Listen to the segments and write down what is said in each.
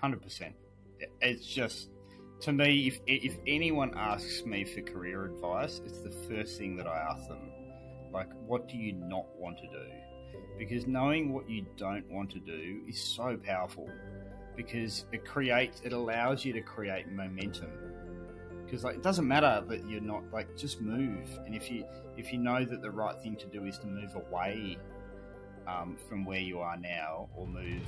hundred percent. It's just to me, if if anyone asks me for career advice, it's the first thing that I ask them. Like, what do you not want to do? Because knowing what you don't want to do is so powerful. Because it creates, it allows you to create momentum. Because like, it doesn't matter that you're not like, just move. And if you if you know that the right thing to do is to move away um, from where you are now, or move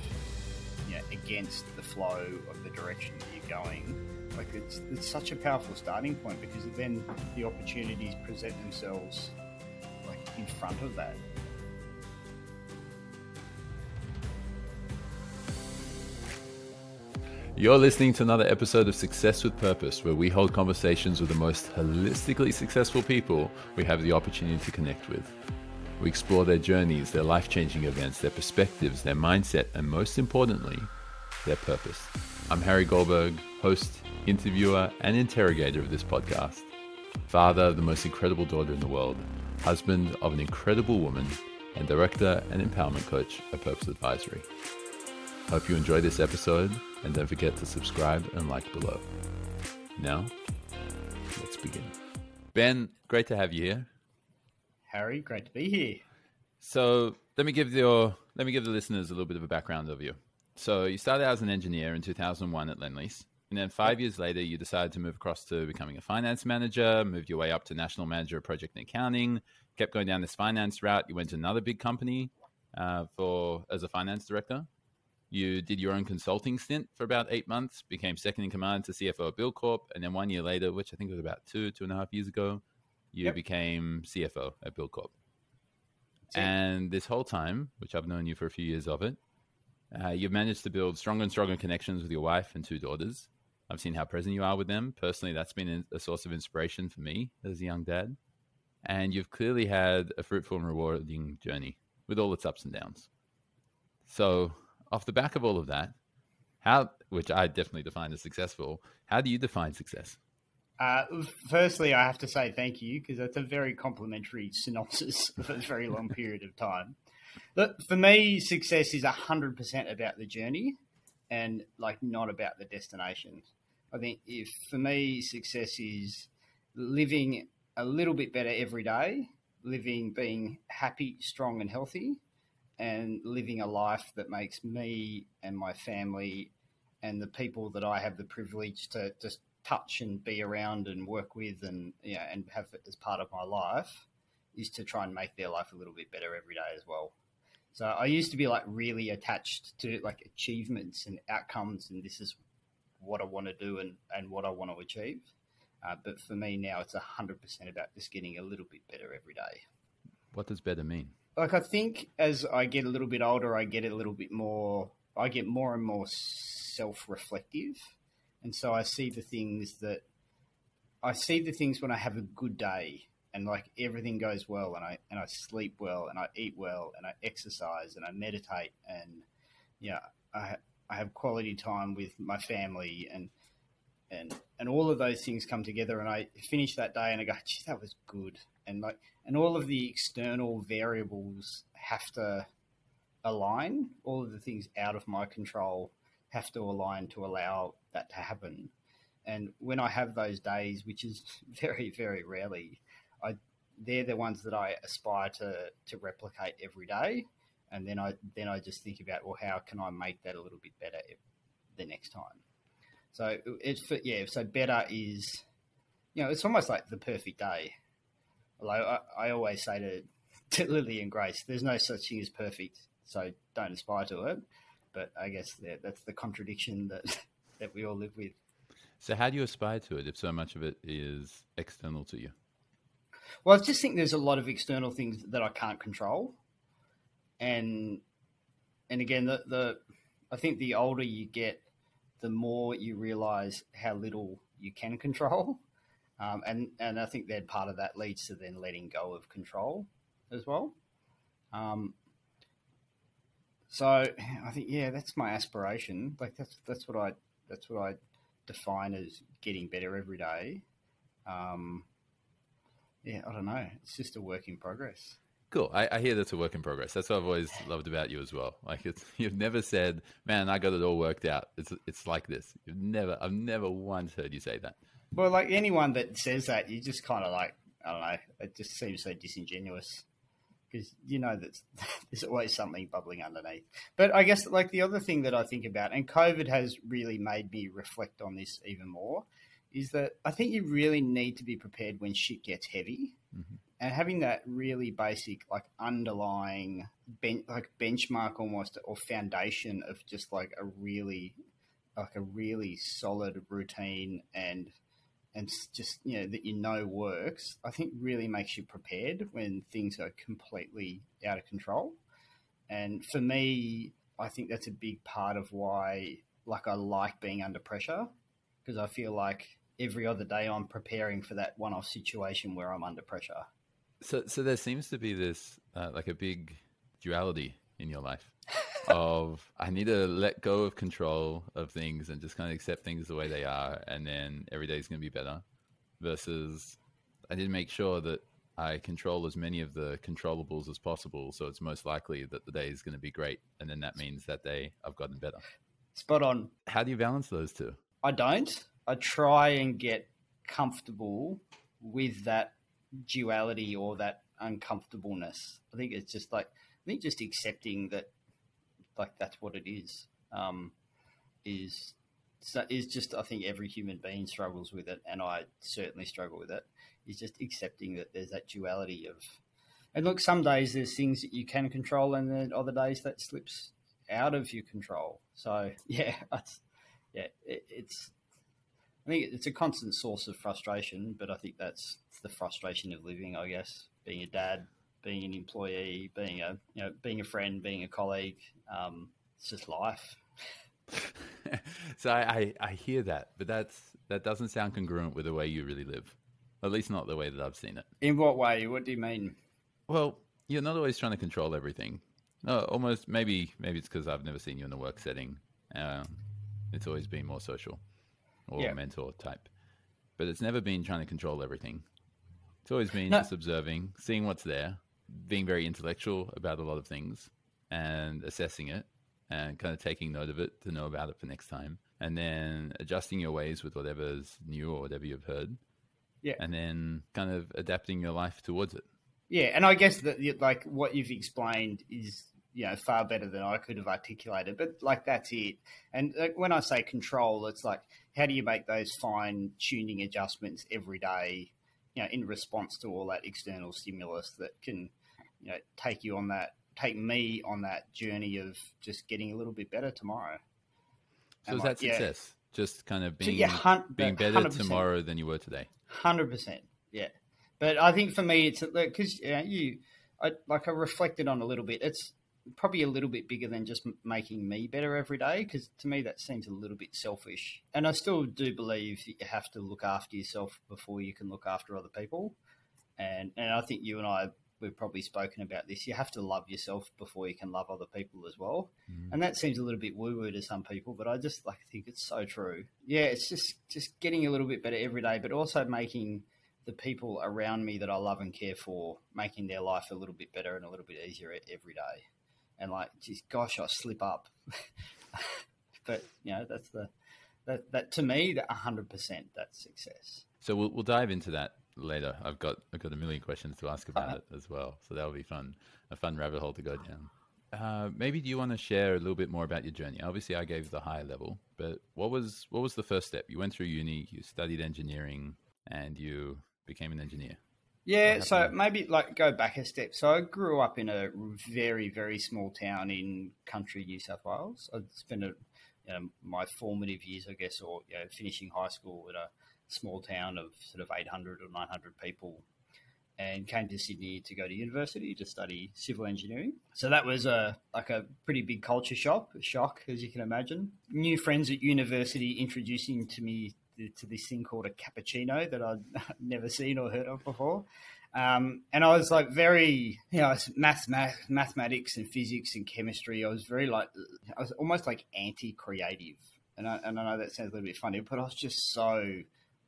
you know, against the flow of the direction that you're going, like it's it's such a powerful starting point because then the opportunities present themselves like in front of that. You're listening to another episode of Success with Purpose, where we hold conversations with the most holistically successful people we have the opportunity to connect with. We explore their journeys, their life changing events, their perspectives, their mindset, and most importantly, their purpose. I'm Harry Goldberg, host, interviewer, and interrogator of this podcast, father of the most incredible daughter in the world, husband of an incredible woman, and director and empowerment coach at Purpose Advisory. Hope you enjoy this episode, and don't forget to subscribe and like below. Now, let's begin. Ben, great to have you here. Harry, great to be here. So let me give your let me give the listeners a little bit of a background of you. So you started out as an engineer in 2001 at Lendlease, and then five years later you decided to move across to becoming a finance manager, moved your way up to national manager of project and accounting, kept going down this finance route. You went to another big company uh, for as a finance director. You did your own consulting stint for about eight months, became second in command to CFO at Corp, and then one year later, which I think was about two, two and a half years ago, you yep. became CFO at Buildcorp. And this whole time, which I've known you for a few years of it, uh, you've managed to build stronger and stronger connections with your wife and two daughters. I've seen how present you are with them. Personally, that's been a source of inspiration for me as a young dad. And you've clearly had a fruitful and rewarding journey with all its ups and downs. So, off the back of all of that, how, which I definitely define as successful, how do you define success? Uh, firstly, I have to say thank you because that's a very complimentary synopsis of a very long period of time. For me, success is hundred percent about the journey, and like not about the destination. I think if for me, success is living a little bit better every day, living being happy, strong, and healthy, and living a life that makes me and my family and the people that I have the privilege to just touch and be around and work with and yeah and have it as part of my life is to try and make their life a little bit better every day as well. So I used to be like really attached to like achievements and outcomes and this is what I want to do and, and what I want to achieve. Uh, but for me now, it's hundred percent about just getting a little bit better every day. What does better mean? like I think as I get a little bit older, I get a little bit more. I get more and more self-reflective, and so I see the things that I see the things when I have a good day and like everything goes well, and I and I sleep well, and I eat well, and I exercise, and I meditate, and yeah, I I have quality time with my family, and and and all of those things come together, and I finish that day, and I go, "Gee, that was good," and like and all of the external variables have to align. All of the things out of my control have to align to allow that to happen. And when I have those days, which is very, very rarely, I they're the ones that I aspire to to replicate every day. And then I then I just think about well, how can I make that a little bit better the next time? So it's yeah. So better is, you know, it's almost like the perfect day Although I, I always say to, to Lily and Grace, there's no such thing as perfect, so don't aspire to it. But I guess that, that's the contradiction that that we all live with. So, how do you aspire to it if so much of it is external to you? Well, I just think there's a lot of external things that I can't control, and and again, the the I think the older you get, the more you realize how little you can control. Um, and and I think that part of that leads to then letting go of control as well. Um, so I think yeah, that's my aspiration. Like that's that's what I that's what I define as getting better every day. Um, yeah, I don't know. It's just a work in progress. Cool. I, I, hear that's a work in progress. That's what I've always loved about you as well. Like it's you've never said, "Man, I got it all worked out." It's it's like this. You've never I've never once heard you say that. Well, like anyone that says that, you just kind of like I don't know. It just seems so disingenuous because you know that there's always something bubbling underneath. But I guess like the other thing that I think about, and COVID has really made me reflect on this even more, is that I think you really need to be prepared when shit gets heavy. Mm-hmm and having that really basic like underlying ben- like benchmark almost or foundation of just like a really like a really solid routine and and just you know that you know works i think really makes you prepared when things are completely out of control. And for me i think that's a big part of why like i like being under pressure because i feel like every other day i'm preparing for that one-off situation where i'm under pressure. So, so there seems to be this uh, like a big duality in your life of I need to let go of control of things and just kind of accept things the way they are, and then every day is going to be better. Versus, I need to make sure that I control as many of the controllables as possible, so it's most likely that the day is going to be great, and then that means that day I've gotten better. Spot on. How do you balance those two? I don't. I try and get comfortable with that duality or that uncomfortableness. I think it's just like I think just accepting that like that's what it is um, is is just I think every human being struggles with it, and I certainly struggle with it. Is just accepting that there's that duality of, and look, some days there's things that you can control, and then other days that slips out of your control. So yeah, it's, yeah, it, it's I think it's a constant source of frustration, but I think that's the frustration of living, I guess, being a dad, being an employee, being a you know, being a friend, being a colleague. Um, it's just life. so I, I, hear that, but that's that doesn't sound congruent with the way you really live. At least not the way that I've seen it. In what way? What do you mean? Well, you're not always trying to control everything. No, almost maybe maybe it's because I've never seen you in a work setting. Um, it's always been more social or yeah. mentor type. But it's never been trying to control everything. It's always been no. just observing, seeing what's there, being very intellectual about a lot of things and assessing it and kind of taking note of it to know about it for next time. And then adjusting your ways with whatever's new or whatever you've heard. Yeah. And then kind of adapting your life towards it. Yeah. And I guess that, like, what you've explained is you know far better than I could have articulated. But like that's it. And like, when I say control, it's like how do you make those fine tuning adjustments every day, you know, in response to all that external stimulus that can, you know, take you on that, take me on that journey of just getting a little bit better tomorrow. So is that success? Yeah. Just kind of being so, yeah, hun- being better 100%. tomorrow than you were today. Hundred percent, yeah. But I think for me, it's because you, know, you I, like I reflected on a little bit. It's probably a little bit bigger than just making me better every day because to me that seems a little bit selfish and i still do believe that you have to look after yourself before you can look after other people and and i think you and i we've probably spoken about this you have to love yourself before you can love other people as well mm. and that seems a little bit woo woo to some people but i just like think it's so true yeah it's just just getting a little bit better every day but also making the people around me that I love and care for, making their life a little bit better and a little bit easier every day and like, geez, gosh, I slip up. but you know, that's the that that to me, that hundred percent, that's success. So we'll we'll dive into that later. I've got I've got a million questions to ask about uh, it as well. So that'll be fun, a fun rabbit hole to go down. Uh, maybe do you want to share a little bit more about your journey? Obviously, I gave the high level, but what was what was the first step? You went through uni, you studied engineering, and you became an engineer. Yeah, so maybe like go back a step. So I grew up in a very, very small town in country New South Wales. I spent a, you know, my formative years, I guess, or you know, finishing high school in a small town of sort of 800 or 900 people and came to Sydney to go to university to study civil engineering. So that was a like a pretty big culture shock, shock as you can imagine. New friends at university introducing to me to this thing called a cappuccino that I'd never seen or heard of before. Um, and I was like very, you know, math, math, mathematics and physics and chemistry. I was very like, I was almost like anti-creative. And I, and I know that sounds a little bit funny, but I was just so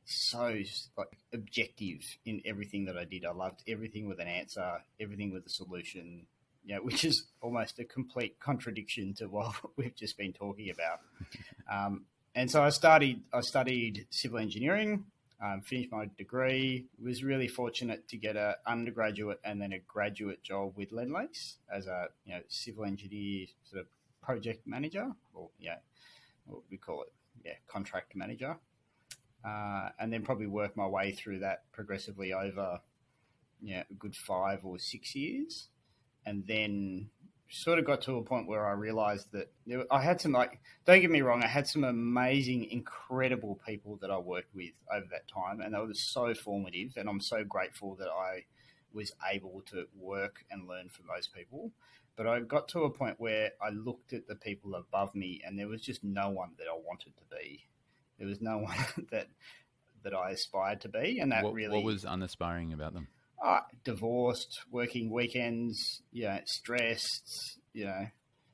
so like objective in everything that I did. I loved everything with an answer, everything with a solution. You know, which is almost a complete contradiction to what we've just been talking about. Um, and so I studied. I studied civil engineering. Um, finished my degree. Was really fortunate to get an undergraduate and then a graduate job with Lendlease as a you know civil engineer sort of project manager, or yeah, what we call it, yeah, contract manager uh, and then probably work my way through that progressively over yeah, a good five or six years. And then sort of got to a point where I realized that I had some, like, don't get me wrong, I had some amazing, incredible people that I worked with over that time. And they were so formative. And I'm so grateful that I was able to work and learn from those people. But I got to a point where I looked at the people above me and there was just no one that I wanted to be. There was no one that that I aspired to be, and that what, really what was unaspiring about them. Uh, divorced, working weekends, you know, stressed, you know,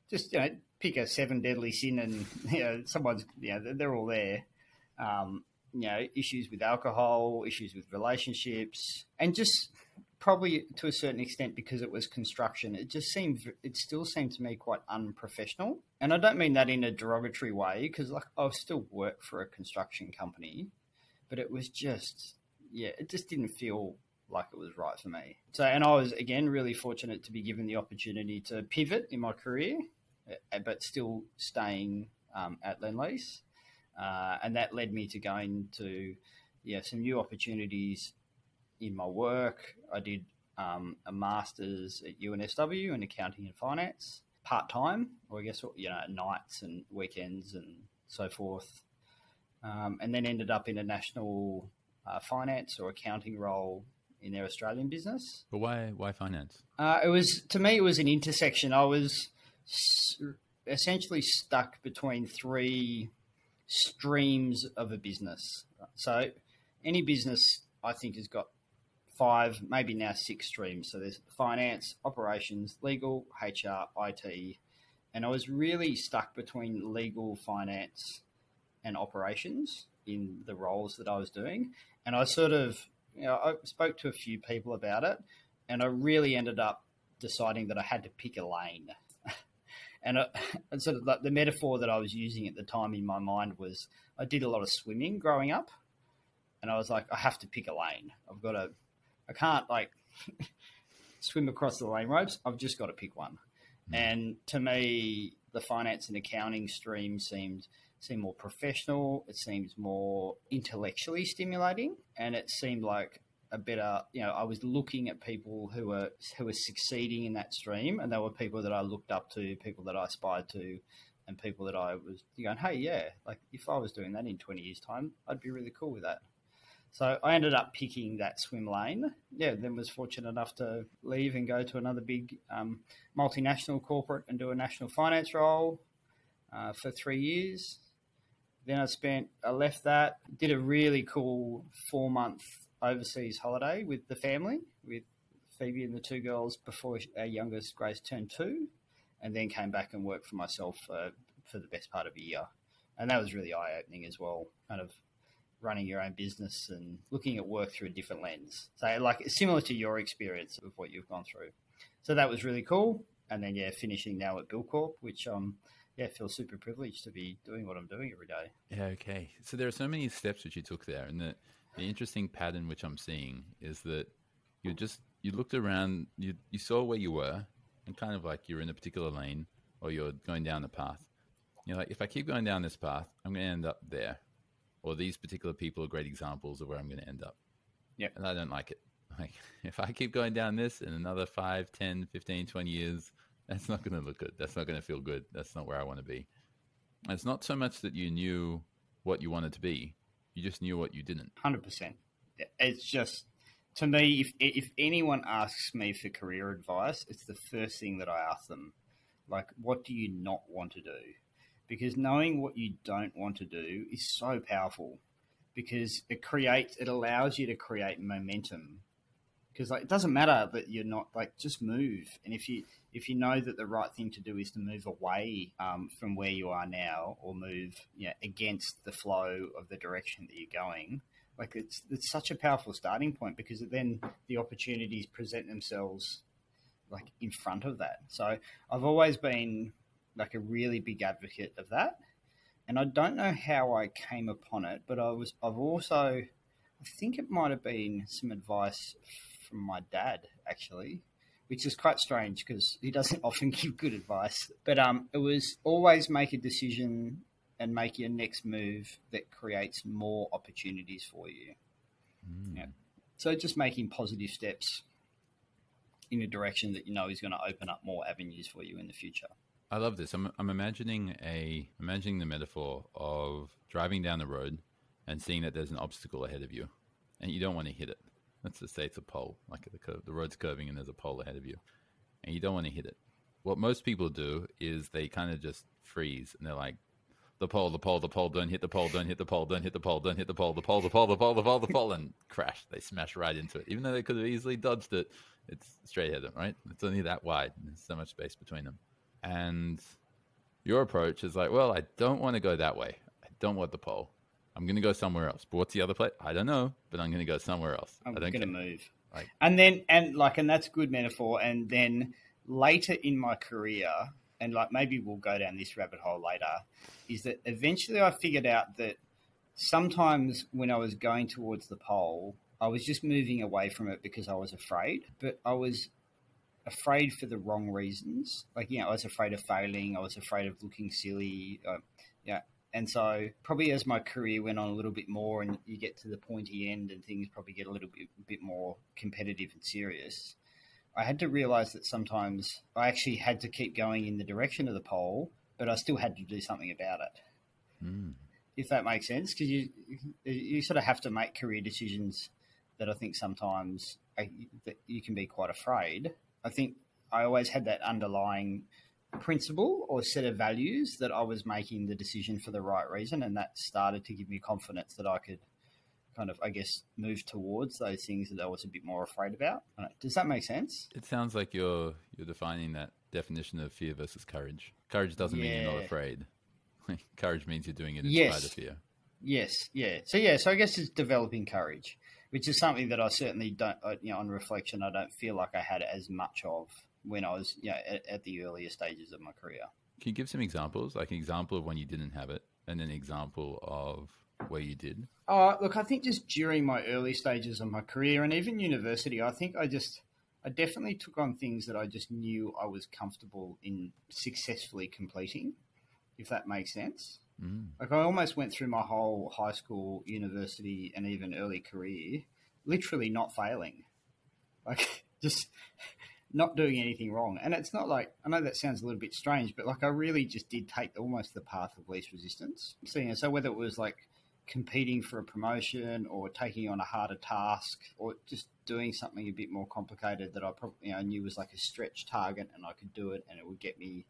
just you know, pick a seven deadly sin, and you know, someone's, you know, they're all there. Um, you know, issues with alcohol, issues with relationships, and just probably to a certain extent because it was construction, it just seemed it still seemed to me quite unprofessional. And I don't mean that in a derogatory way because like I still work for a construction company, but it was just yeah, it just didn't feel like it was right for me. So and I was again really fortunate to be given the opportunity to pivot in my career, eh, but still staying um, at Lendlease. Uh, and that led me to going to yeah some new opportunities in my work. I did um, a master's at UNSW in accounting and finance, part time, or I guess you know nights and weekends and so forth, um, and then ended up in a national uh, finance or accounting role in their Australian business. But why why finance? Uh, it was to me it was an intersection. I was s- essentially stuck between three streams of a business. So any business I think has got five, maybe now six streams. So there's finance, operations, legal, HR, IT. And I was really stuck between legal, finance, and operations in the roles that I was doing. And I sort of, you know, I spoke to a few people about it, and I really ended up deciding that I had to pick a lane. and, I, uh, and sort of like the metaphor that I was using at the time in my mind was I did a lot of swimming growing up, and I was like, I have to pick a lane. I've got to I can't like swim across the lane ropes. I've just got to pick one. Mm. And to me, the finance and accounting stream seemed seemed more professional. It seems more intellectually stimulating, and it seemed like a better. You know, I was looking at people who were who were succeeding in that stream, and they were people that I looked up to, people that I aspired to, and people that I was going, "Hey, yeah, like if I was doing that in twenty years' time, I'd be really cool with that." So I ended up picking that swim lane. Yeah, then was fortunate enough to leave and go to another big um, multinational corporate and do a national finance role uh, for three years. Then I spent, I left that, did a really cool four month overseas holiday with the family, with Phoebe and the two girls before our youngest Grace turned two, and then came back and worked for myself uh, for the best part of a year. And that was really eye opening as well, kind of running your own business and looking at work through a different lens. So, like similar to your experience of what you've gone through. So that was really cool. And then, yeah, finishing now at Buildcorp, which um, yeah, feel super privileged to be doing what I'm doing every day. Yeah, okay. So there are so many steps which you took there, and the, the interesting pattern which I'm seeing is that you just you looked around, you you saw where you were, and kind of like you're in a particular lane or you're going down the path. You're like, if I keep going down this path, I'm going to end up there or these particular people are great examples of where I'm going to end up. Yeah. And I don't like it. Like if I keep going down this in another 5, 10, 15, 20 years, that's not going to look good. That's not going to feel good. That's not where I want to be. And it's not so much that you knew what you wanted to be. You just knew what you didn't. 100%. It's just to me if if anyone asks me for career advice, it's the first thing that I ask them. Like what do you not want to do? Because knowing what you don't want to do is so powerful because it creates it allows you to create momentum because like it doesn't matter that you're not like just move and if you if you know that the right thing to do is to move away um, from where you are now or move you know, against the flow of the direction that you're going like it's it's such a powerful starting point because then the opportunities present themselves like in front of that. So I've always been like a really big advocate of that. And I don't know how I came upon it, but I was I've also I think it might have been some advice from my dad actually, which is quite strange because he doesn't often give good advice. But um, it was always make a decision and make your next move that creates more opportunities for you. Mm. Yeah. So just making positive steps in a direction that you know is going to open up more avenues for you in the future. I love this. I'm, I'm imagining a imagining the metaphor of driving down the road and seeing that there's an obstacle ahead of you, and you don't want to hit it. Let's just say it's a pole, like the curve, the road's curving and there's a pole ahead of you, and you don't want to hit it. What most people do is they kind of just freeze and they're like, the pole, the pole, the pole, don't hit the pole, don't hit the pole, don't hit the pole, don't hit the pole, the pole, the pole, the pole, the pole, the pole, and crash. They smash right into it. Even though they could have easily dodged it, it's straight ahead, them, right? It's only that wide. There's so much space between them. And your approach is like, well, I don't want to go that way. I don't want the pole. I'm going to go somewhere else. But what's the other place? I don't know, but I'm going to go somewhere else. I'm going to move. Like, and then, and like, and that's a good metaphor. And then later in my career, and like maybe we'll go down this rabbit hole later, is that eventually I figured out that sometimes when I was going towards the pole, I was just moving away from it because I was afraid, but I was afraid for the wrong reasons. Like, you know, I was afraid of failing. I was afraid of looking silly. Uh, yeah. And so, probably as my career went on a little bit more, and you get to the pointy end, and things probably get a little bit, bit more competitive and serious, I had to realize that sometimes I actually had to keep going in the direction of the pole, but I still had to do something about it. Mm. If that makes sense, because you you sort of have to make career decisions that I think sometimes I, that you can be quite afraid. I think I always had that underlying principle or set of values that I was making the decision for the right reason, and that started to give me confidence that I could kind of, I guess, move towards those things that I was a bit more afraid about. Does that make sense? It sounds like you're you're defining that definition of fear versus courage. Courage doesn't yeah. mean you're not afraid. courage means you're doing it in yes. spite of fear. Yes, yeah. So yeah, so I guess it's developing courage, which is something that I certainly don't, uh, you know, on reflection, I don't feel like I had as much of when I was, you know, at, at the earlier stages of my career. Can you give some examples, like an example of when you didn't have it, and an example of where you did? Oh, look, I think just during my early stages of my career and even university, I think I just, I definitely took on things that I just knew I was comfortable in successfully completing, if that makes sense. Mm. Like I almost went through my whole high school, university, and even early career, literally not failing, like just not doing anything wrong. And it's not like I know that sounds a little bit strange, but like I really just did take almost the path of least resistance. So, so whether it was like competing for a promotion or taking on a harder task or just doing something a bit more complicated that I probably you know, knew was like a stretch target and I could do it and it would get me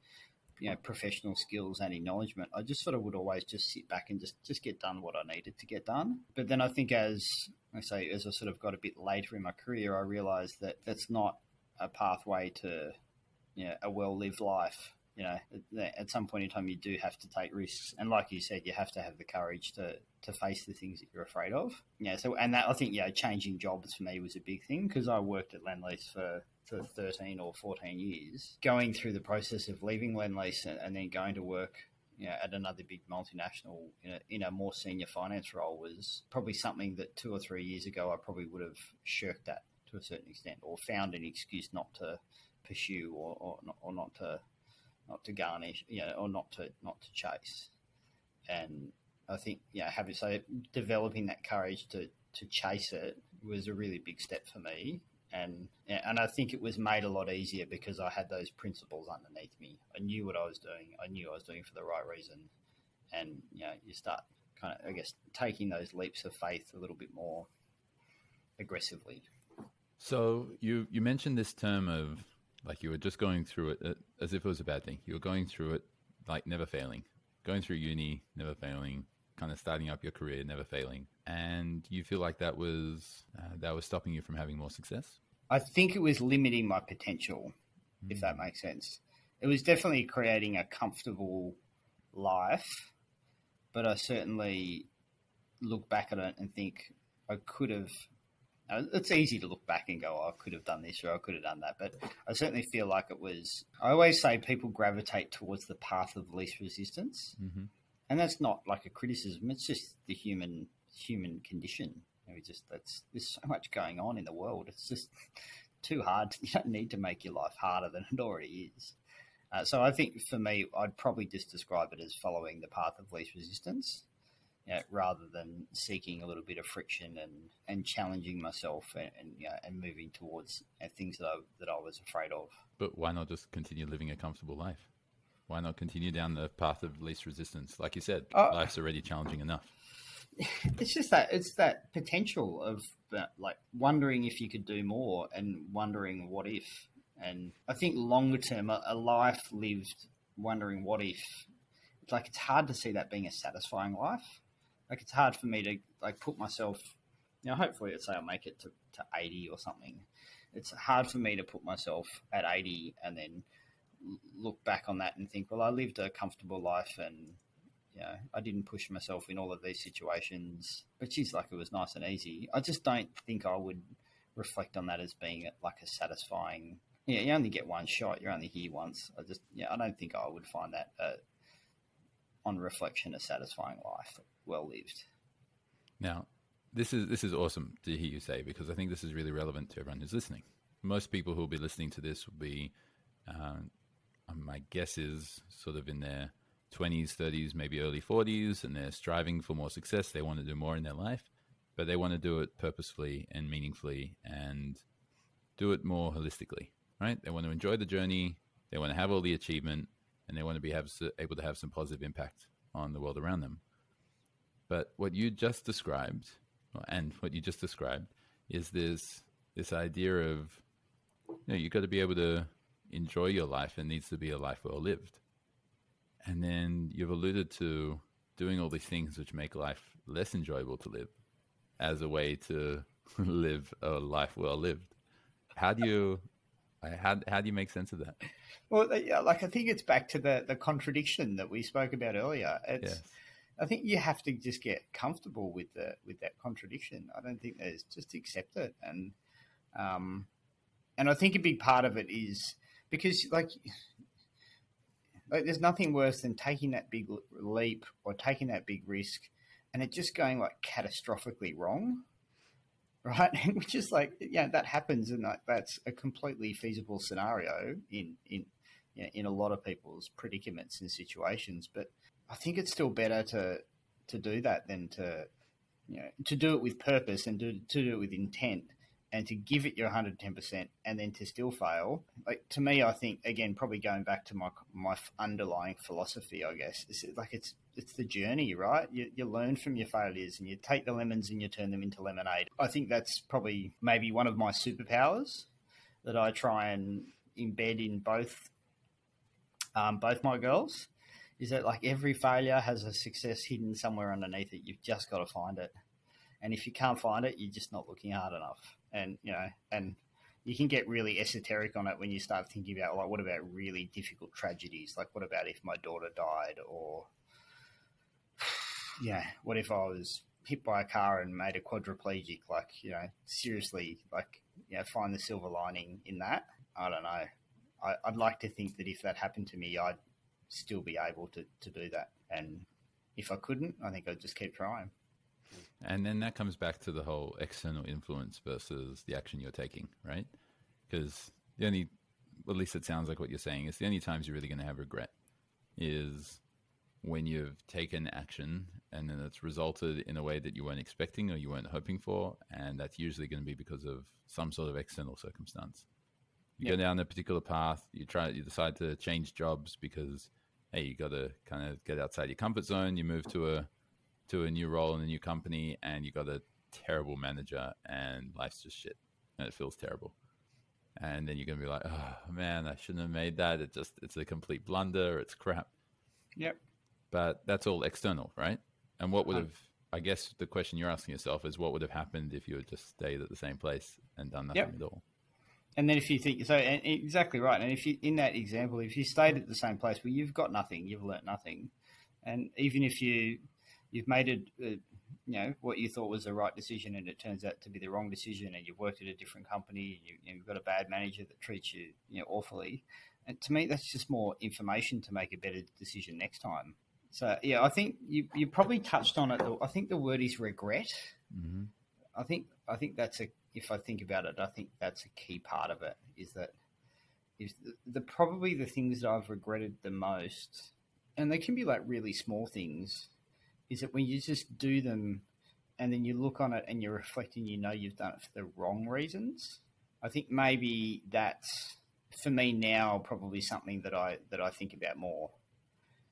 you know professional skills and acknowledgement I just sort of would always just sit back and just just get done what I needed to get done but then I think as I say as I sort of got a bit later in my career I realized that that's not a pathway to you know, a well lived life you know, at some point in time, you do have to take risks, and like you said, you have to have the courage to to face the things that you're afraid of. Yeah. So, and that I think, yeah, changing jobs for me was a big thing because I worked at Lendlease for for 13 or 14 years. Going through the process of leaving Lendlease and, and then going to work you know, at another big multinational in a, in a, more senior finance role was probably something that two or three years ago I probably would have shirked at to a certain extent or found an excuse not to pursue or, or, or not to not to garnish, you know, or not to not to chase. And I think, know, having so developing that courage to to chase it was a really big step for me. And and I think it was made a lot easier because I had those principles underneath me. I knew what I was doing. I knew I was doing for the right reason. And you know, you start kind of, I guess, taking those leaps of faith a little bit more aggressively. So you you mentioned this term of like you were just going through it uh, as if it was a bad thing. You were going through it like never failing, going through uni, never failing, kind of starting up your career, never failing, and you feel like that was uh, that was stopping you from having more success. I think it was limiting my potential, mm. if that hmm. makes sense. It was definitely creating a comfortable life, but I certainly look back at it and think I could have. uh, It's easy to look back and go, oh, I could have done this or I could have done that. But I certainly feel like it was. I always say people gravitate towards the path of least resistance. hmm and that's not like a criticism. It's just the human human condition. You know, we just that's there's so much going on in the world. It's just too hard. You don't need to make your life harder than it already is. Uh, so I think for me, I'd probably just describe it as following the path of least resistance, you know, rather than seeking a little bit of friction and, and challenging myself and and, you know, and moving towards you know, things that I that I was afraid of. But why not just continue living a comfortable life? Why not continue down the path of least resistance? Like you said, Uh, life's already challenging enough. It's just that it's that potential of that, like wondering if you could do more and wondering what if. And I think longer term, a, a life lived wondering what if, it's like it's hard to see that being a satisfying life. Like it's hard for me to like put myself, you know, hopefully let's say I'll make it to, to 80 or something. It's hard for me to put myself at 80 and then look back on that and think, well, I lived a comfortable life and you know, I didn't push myself in all of these situations, but she's like it was nice and easy. I just don't think I would reflect on that as being like a satisfying. Yeah, you only get one shot. You're only here once. I just, yeah, I don't think I would find that uh, on reflection a satisfying life, well lived. Now, this is this is awesome to hear you say because I think this is really relevant to everyone who's listening. Most people who will be listening to this will be, uh, my guess is, sort of in their twenties, thirties, maybe early forties, and they're striving for more success. They want to do more in their life, but they want to do it purposefully and meaningfully, and do it more holistically. Right? They want to enjoy the journey. They want to have all the achievement, and they want to be have, able to have some positive impact on the world around them. But what you just described, and what you just described, is this this idea of you know you got to be able to enjoy your life and needs to be a life well lived. And then you've alluded to doing all these things which make life less enjoyable to live as a way to live a life well lived. How do you how how do you make sense of that? Well, yeah, like I think it's back to the the contradiction that we spoke about earlier. It's, Yes. I think you have to just get comfortable with the with that contradiction. I don't think there's just accept it, and um, and I think a big part of it is because like like there's nothing worse than taking that big leap or taking that big risk, and it just going like catastrophically wrong, right? Which is like yeah, that happens, and like, that's a completely feasible scenario in in you know, in a lot of people's predicaments and situations, but I think it's still better to to do that than to you know to do it with purpose and to, to do it with intent and to give it your 110% and then to still fail like to me i think again probably going back to my my underlying philosophy i guess is like it's it's the journey right you, you learn from your failures and you take the lemons and you turn them into lemonade i think that's probably maybe one of my superpowers that i try and embed in both um, both my girls is that like every failure has a success hidden somewhere underneath it. You've just got to find it. And if you can't find it, you're just not looking hard enough. And, you know, and you can get really esoteric on it when you start thinking about, like, what about really difficult tragedies? Like, what about if my daughter died? Or, yeah, what if I was hit by a car and made a quadriplegic? Like, you know, seriously, like, you know, find the silver lining in that. I don't know. I, I'd like to think that if that happened to me, I'd still be able to, to do that. And if I couldn't, I think I'd just keep trying. And then that comes back to the whole external influence versus the action you're taking, right? Because the only, at least it sounds like what you're saying, is the only times you're really going to have regret is when you've taken action and then it's resulted in a way that you weren't expecting or you weren't hoping for. And that's usually going to be because of some sort of external circumstance. You go down a particular path, you try, you decide to change jobs because, hey, you got to kind of get outside your comfort zone. You move to a, to a new role in a new company and you got a terrible manager and life's just shit and it feels terrible. And then you're going to be like, oh man, I shouldn't have made that. It just, it's a complete blunder. It's crap. Yep. But that's all external, right? And what would have, I guess the question you're asking yourself is what would have happened if you had just stayed at the same place and done nothing Yep. at all? And then if you think so, and exactly right. And if you in that example, if you stayed at the same place, well, you've got nothing, you've learnt nothing. And even if you, you've made it, uh, you know, what you thought was the right decision, and it turns out to be the wrong decision, and you've worked at a different company, and you, have got a bad manager that treats you, you know, awfully. And to me, that's just more information to make a better decision next time. So yeah, I think you you probably touched on it. I think the word is regret. Mm-hmm. I think I think that's a if I think about it, I think that's a key part of it. Is that is the, the probably the things that I've regretted the most, and they can be like really small things. Is that when you just do them, and then you look on it and you reflect and you know you've done it for the wrong reasons. I think maybe that's for me now probably something that I that I think about more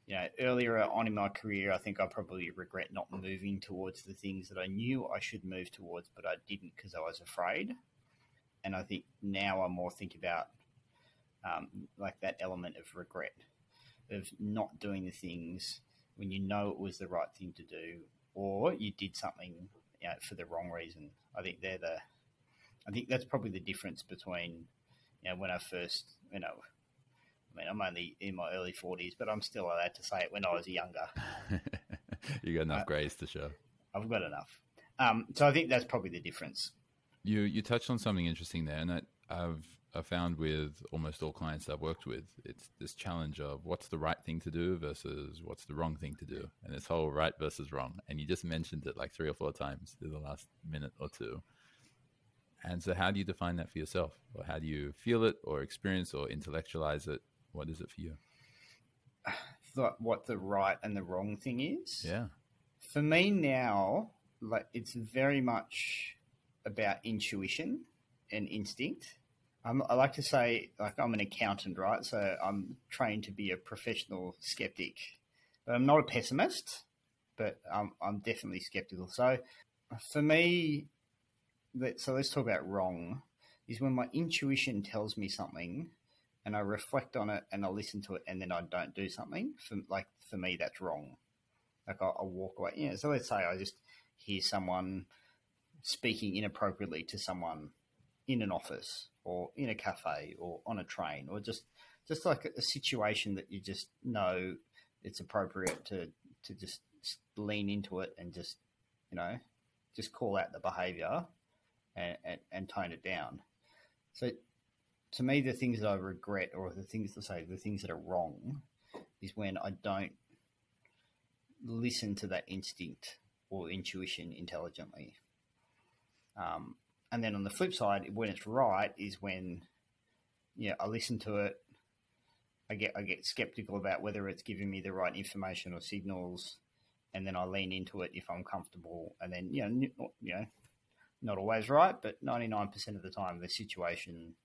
you know, earlier on in my career, I think I probably regret not moving towards the things that I knew I should move towards, but I didn't because I was afraid. And I think now I more think about um, like that element of regret, of not doing the things when you know it was the right thing to do, or you did something you know, for the wrong reason. I think they're the, I think that's probably the difference between, you know, when I first, you know, I mean, I'm only in my early 40s, but I'm still allowed to say it when I was younger. you got enough uh, grace to show. I've got enough. Um, so I think that's probably the difference. You you touched on something interesting there, and I, I've I found with almost all clients I've worked with, it's this challenge of what's the right thing to do versus what's the wrong thing to do, and this whole right versus wrong. And you just mentioned it like three or four times in the last minute or two. And so, how do you define that for yourself, or how do you feel it, or experience, or intellectualize it? What is it for you? what the right and the wrong thing is. Yeah. For me now, like it's very much about intuition and instinct. I like to say, like I'm an accountant, right? So I'm trained to be a professional skeptic, but I'm not a pessimist. But I'm, I'm definitely skeptical. So for me, so let's talk about wrong. Is when my intuition tells me something and I reflect on it and I listen to it and then I don't do something, for, like for me, that's wrong. Like I'll, I'll walk away. Yeah. So let's say I just hear someone speaking inappropriately to someone in an office or in a cafe or on a train or just just like a situation that you just know it's appropriate to to just lean into it and just you know just call out the behavior and, and, and tone it down so to me, the things that I regret, or the things to say, the things that are wrong, is when I don't listen to that instinct or intuition intelligently. Um, and then on the flip side, when it's right, is when yeah, I listen to it. I get I get skeptical about whether it's giving me the right information or signals, and then I lean into it if I'm comfortable. And then you know, you know, not always right, but ninety nine percent of the time, the situation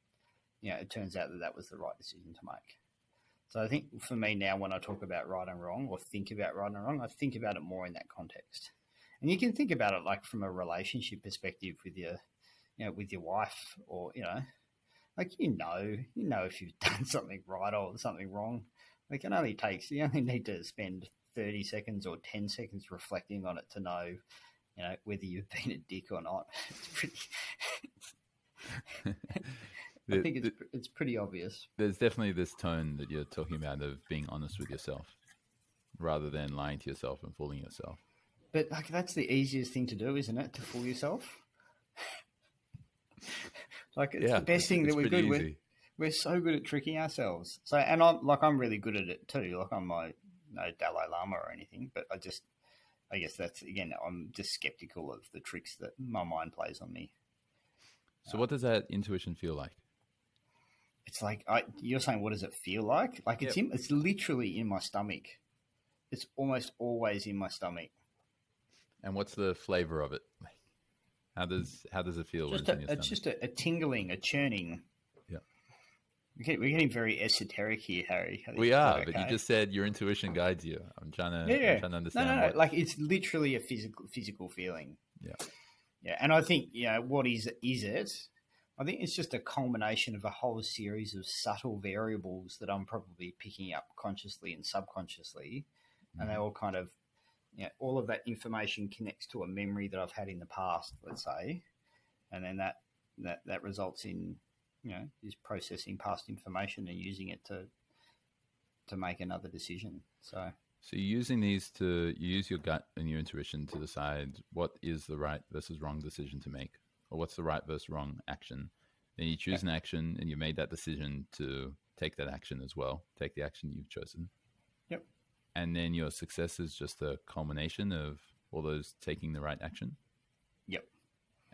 you know, it turns out that that was the right decision to make. So I think for me now, when I talk about right and wrong or think about right and wrong, I think about it more in that context. And you can think about it like from a relationship perspective with your, you know, with your wife or, you know, like, you know, you know, if you've done something right or something wrong, like it only takes, you only need to spend 30 seconds or 10 seconds reflecting on it to know, you know, whether you've been a dick or not. It's pretty, I think it's it's pretty obvious. There's definitely this tone that you're talking about of being honest with yourself, rather than lying to yourself and fooling yourself. But like that's the easiest thing to do, isn't it? To fool yourself. like it's yeah, the best thing that we're good with. We're so good at tricking ourselves. So, and I'm like I'm really good at it too. Like I'm no no Dalai Lama or anything, but I just I guess that's again I'm just skeptical of the tricks that my mind plays on me. So, what does that intuition feel like? it's like I, you're saying, what does it feel like? Like it's yep. in, it's literally in my stomach. It's almost always in my stomach. And what's the flavor of it? How does how does it feel? Just a, it's just a, a, tingling, a churning. Yeah, we're getting very esoteric here, Harry. We are, okay? but you just said your intuition guides you. I'm trying to, yeah, I'm trying to understand. No, no, no. What... Like it's literally a physical physical feeling. Yeah, yeah, and I think you know what is is it? I think it's just a culmination of a whole series of subtle variables that I'm probably picking up consciously and subconsciously. Mm. And they mm-hmm. all kind of, you know, all of that information connects to a memory that I've had in the past, let's say. And then that, that, that results in, you know, is processing past information and using it to, to make another decision. So, So you're using these to you use your gut and your intuition to decide what is the right versus wrong decision to make, or what's the right versus wrong action. Then you choose an action, and you made that decision to take that action as well. Take the action you've chosen. And then your success is just a culmination of all those taking the right action. Yep.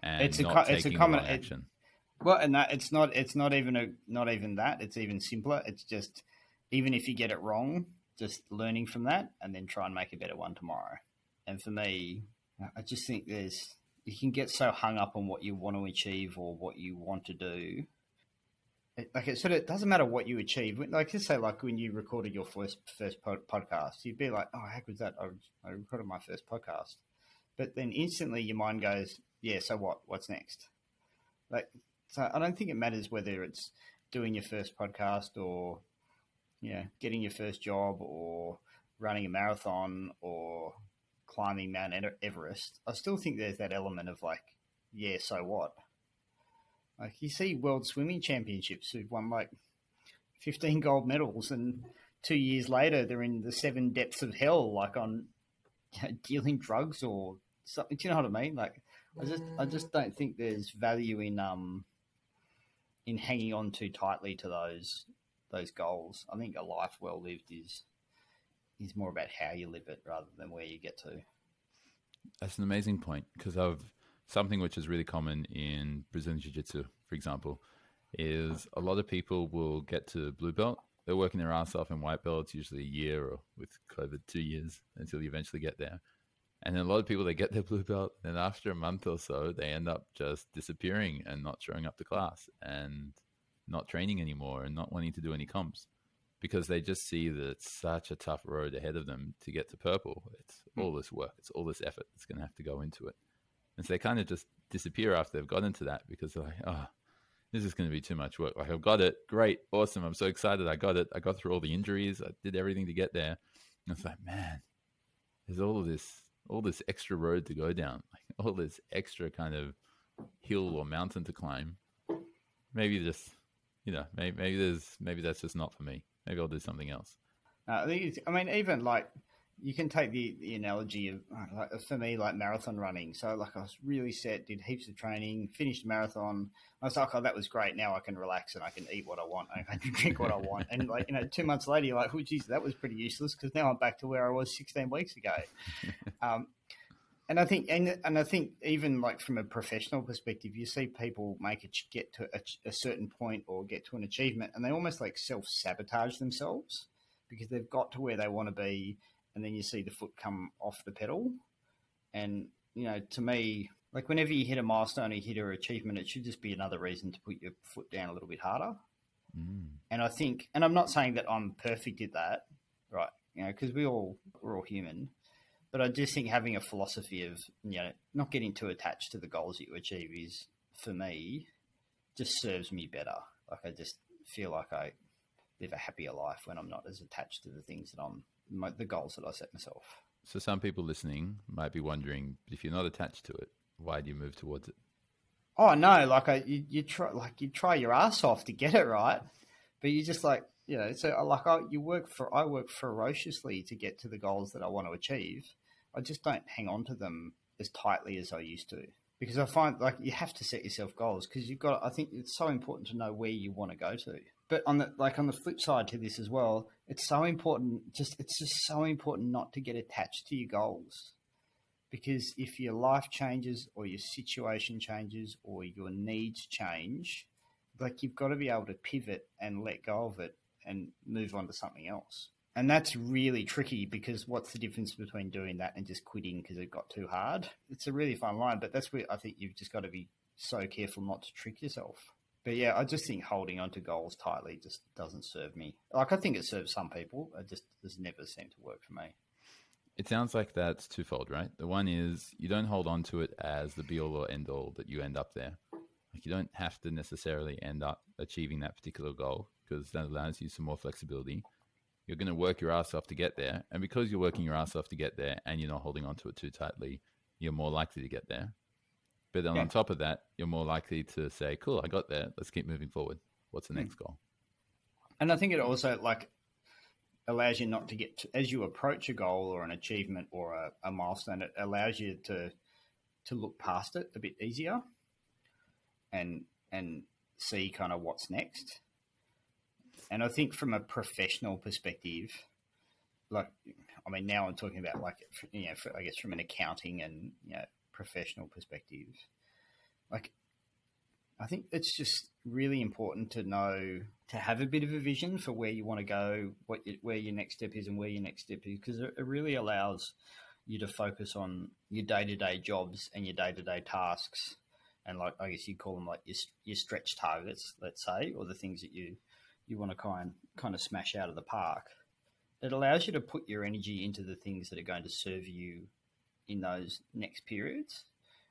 And It's a co- it's a common- the wrong it- action. Well, and that it's not it's not even a not even that. It's even simpler. It's just even if you get it wrong, just learning from that and then try and make a better one tomorrow. And for me, I just think there's you can get so hung up on what you want to achieve or what you want to do. Like it sort of it doesn't matter what you achieve. Like just say like when you recorded your first first pod, podcast, you'd be like, "Oh, good is that? I, I recorded my first podcast." But then instantly your mind goes, "Yeah, so what? What's next?" Like so I don't think it matters whether it's doing your first podcast or you know, getting your first job or running a marathon or climbing Mount Everest. I still think there's that element of like, yeah, so what? Like you see world swimming championships who've won like 15 gold medals and two years later they're in the seven depths of hell, like on you know, dealing drugs or something. Do you know what I mean? Like, I just, I just don't think there's value in, um, in hanging on too tightly to those those goals. I think a life well lived is is more about how you live it rather than where you get to. That's an amazing point because of something which is really common in Brazilian Jiu Jitsu, for example, is a lot of people will get to blue belt. They're working their ass off in white belt. It's usually a year or with COVID, two years until you eventually get there. And then a lot of people, they get their blue belt. And after a month or so, they end up just disappearing and not showing up to class and not training anymore and not wanting to do any comps because they just see that it's such a tough road ahead of them to get to purple. It's hmm. all this work, it's all this effort that's going to have to go into it. And so they kind of just disappear after they've got into that because they're like, oh, this is going to be too much work. Like, I've got it. Great. Awesome. I'm so excited. I got it. I got through all the injuries. I did everything to get there. And it's like, man, there's all of this, all this extra road to go down, like all this extra kind of hill or mountain to climb. Maybe just, you know, maybe, maybe there's, maybe that's just not for me. Maybe I'll do something else. Uh, I mean, even like you can take the, the analogy of uh, like for me, like marathon running. So like I was really set, did heaps of training, finished marathon. I was like, oh, that was great. Now I can relax and I can eat what I want. I can drink what I want. And like you know, two months later, you're like, oh, geez, that was pretty useless because now I'm back to where I was 16 weeks ago. um, and I think, and, and I think even like from a professional perspective, you see people make it get to a, a certain point or get to an achievement, and they almost like self sabotage themselves because they've got to where they want to be, and then you see the foot come off the pedal. And you know, to me, like whenever you hit a milestone or you hit an achievement, it should just be another reason to put your foot down a little bit harder. Mm. And I think, and I'm not saying that I'm perfect at that, right? You know, because we all we're all human, but I just think having a philosophy of you know not getting too attached to the goals that you achieve is for me just serves me better. Like I just feel like I live a happier life when I'm not as attached to the things that I'm my, the goals that I set myself. So some people listening might be wondering if you're not attached to it, why do you move towards it? Oh no, like I you, you try like you try your ass off to get it right, but you just like you know so uh, like I you work for I work ferociously to get to the goals that I want to achieve. I just don't hang on to them as tightly as I used to because I find like you have to set yourself goals because you've got I think it's so important to know where you want to go to. But on the like on the flip side to this as well, it's so important just it's just so important not to get attached to your goals because if your life changes or your situation changes or your needs change, like you've got to be able to pivot and let go of it and move on to something else. And that's really tricky because what's the difference between doing that and just quitting because it got too hard? It's a really fine line, but that's where I think you've just got to be so careful not to trick yourself. But yeah, I just think holding on to goals tightly just doesn't serve me. Like I think it serves some people, it just has never seemed to work for me. It sounds like that's twofold, right? The one is you don't hold on to it as the be all or end all that you end up there. Like you don't have to necessarily end up achieving that particular goal because that allows you some more flexibility. You're going to work your ass off to get there. And because you're working your ass off to get there and you're not holding on to it too tightly, you're more likely to get there. But then Yeah. on top of that, you're more likely to say, cool, I got there. Let's keep moving forward. What's the Hmm. next goal? And I think it also like allows you not to get to, as you approach a goal or an achievement or a, a milestone. It allows you to to look past it a bit easier and and see kind of what's next. And I think from a professional perspective, like I mean, now I'm talking about like you know, I guess from an accounting and you know, professional perspective, like I think it's just really important to know to have a bit of a vision for where you want to go, what you, where your next step is, and where your next step is, because it, it really allows you to focus on your day to day jobs and your day to day tasks, and like I guess you call them like your your stretch targets, let's say, or the things that you you want to kind kind of smash out of the park. It allows you to put your energy into the things that are going to serve you in those next periods,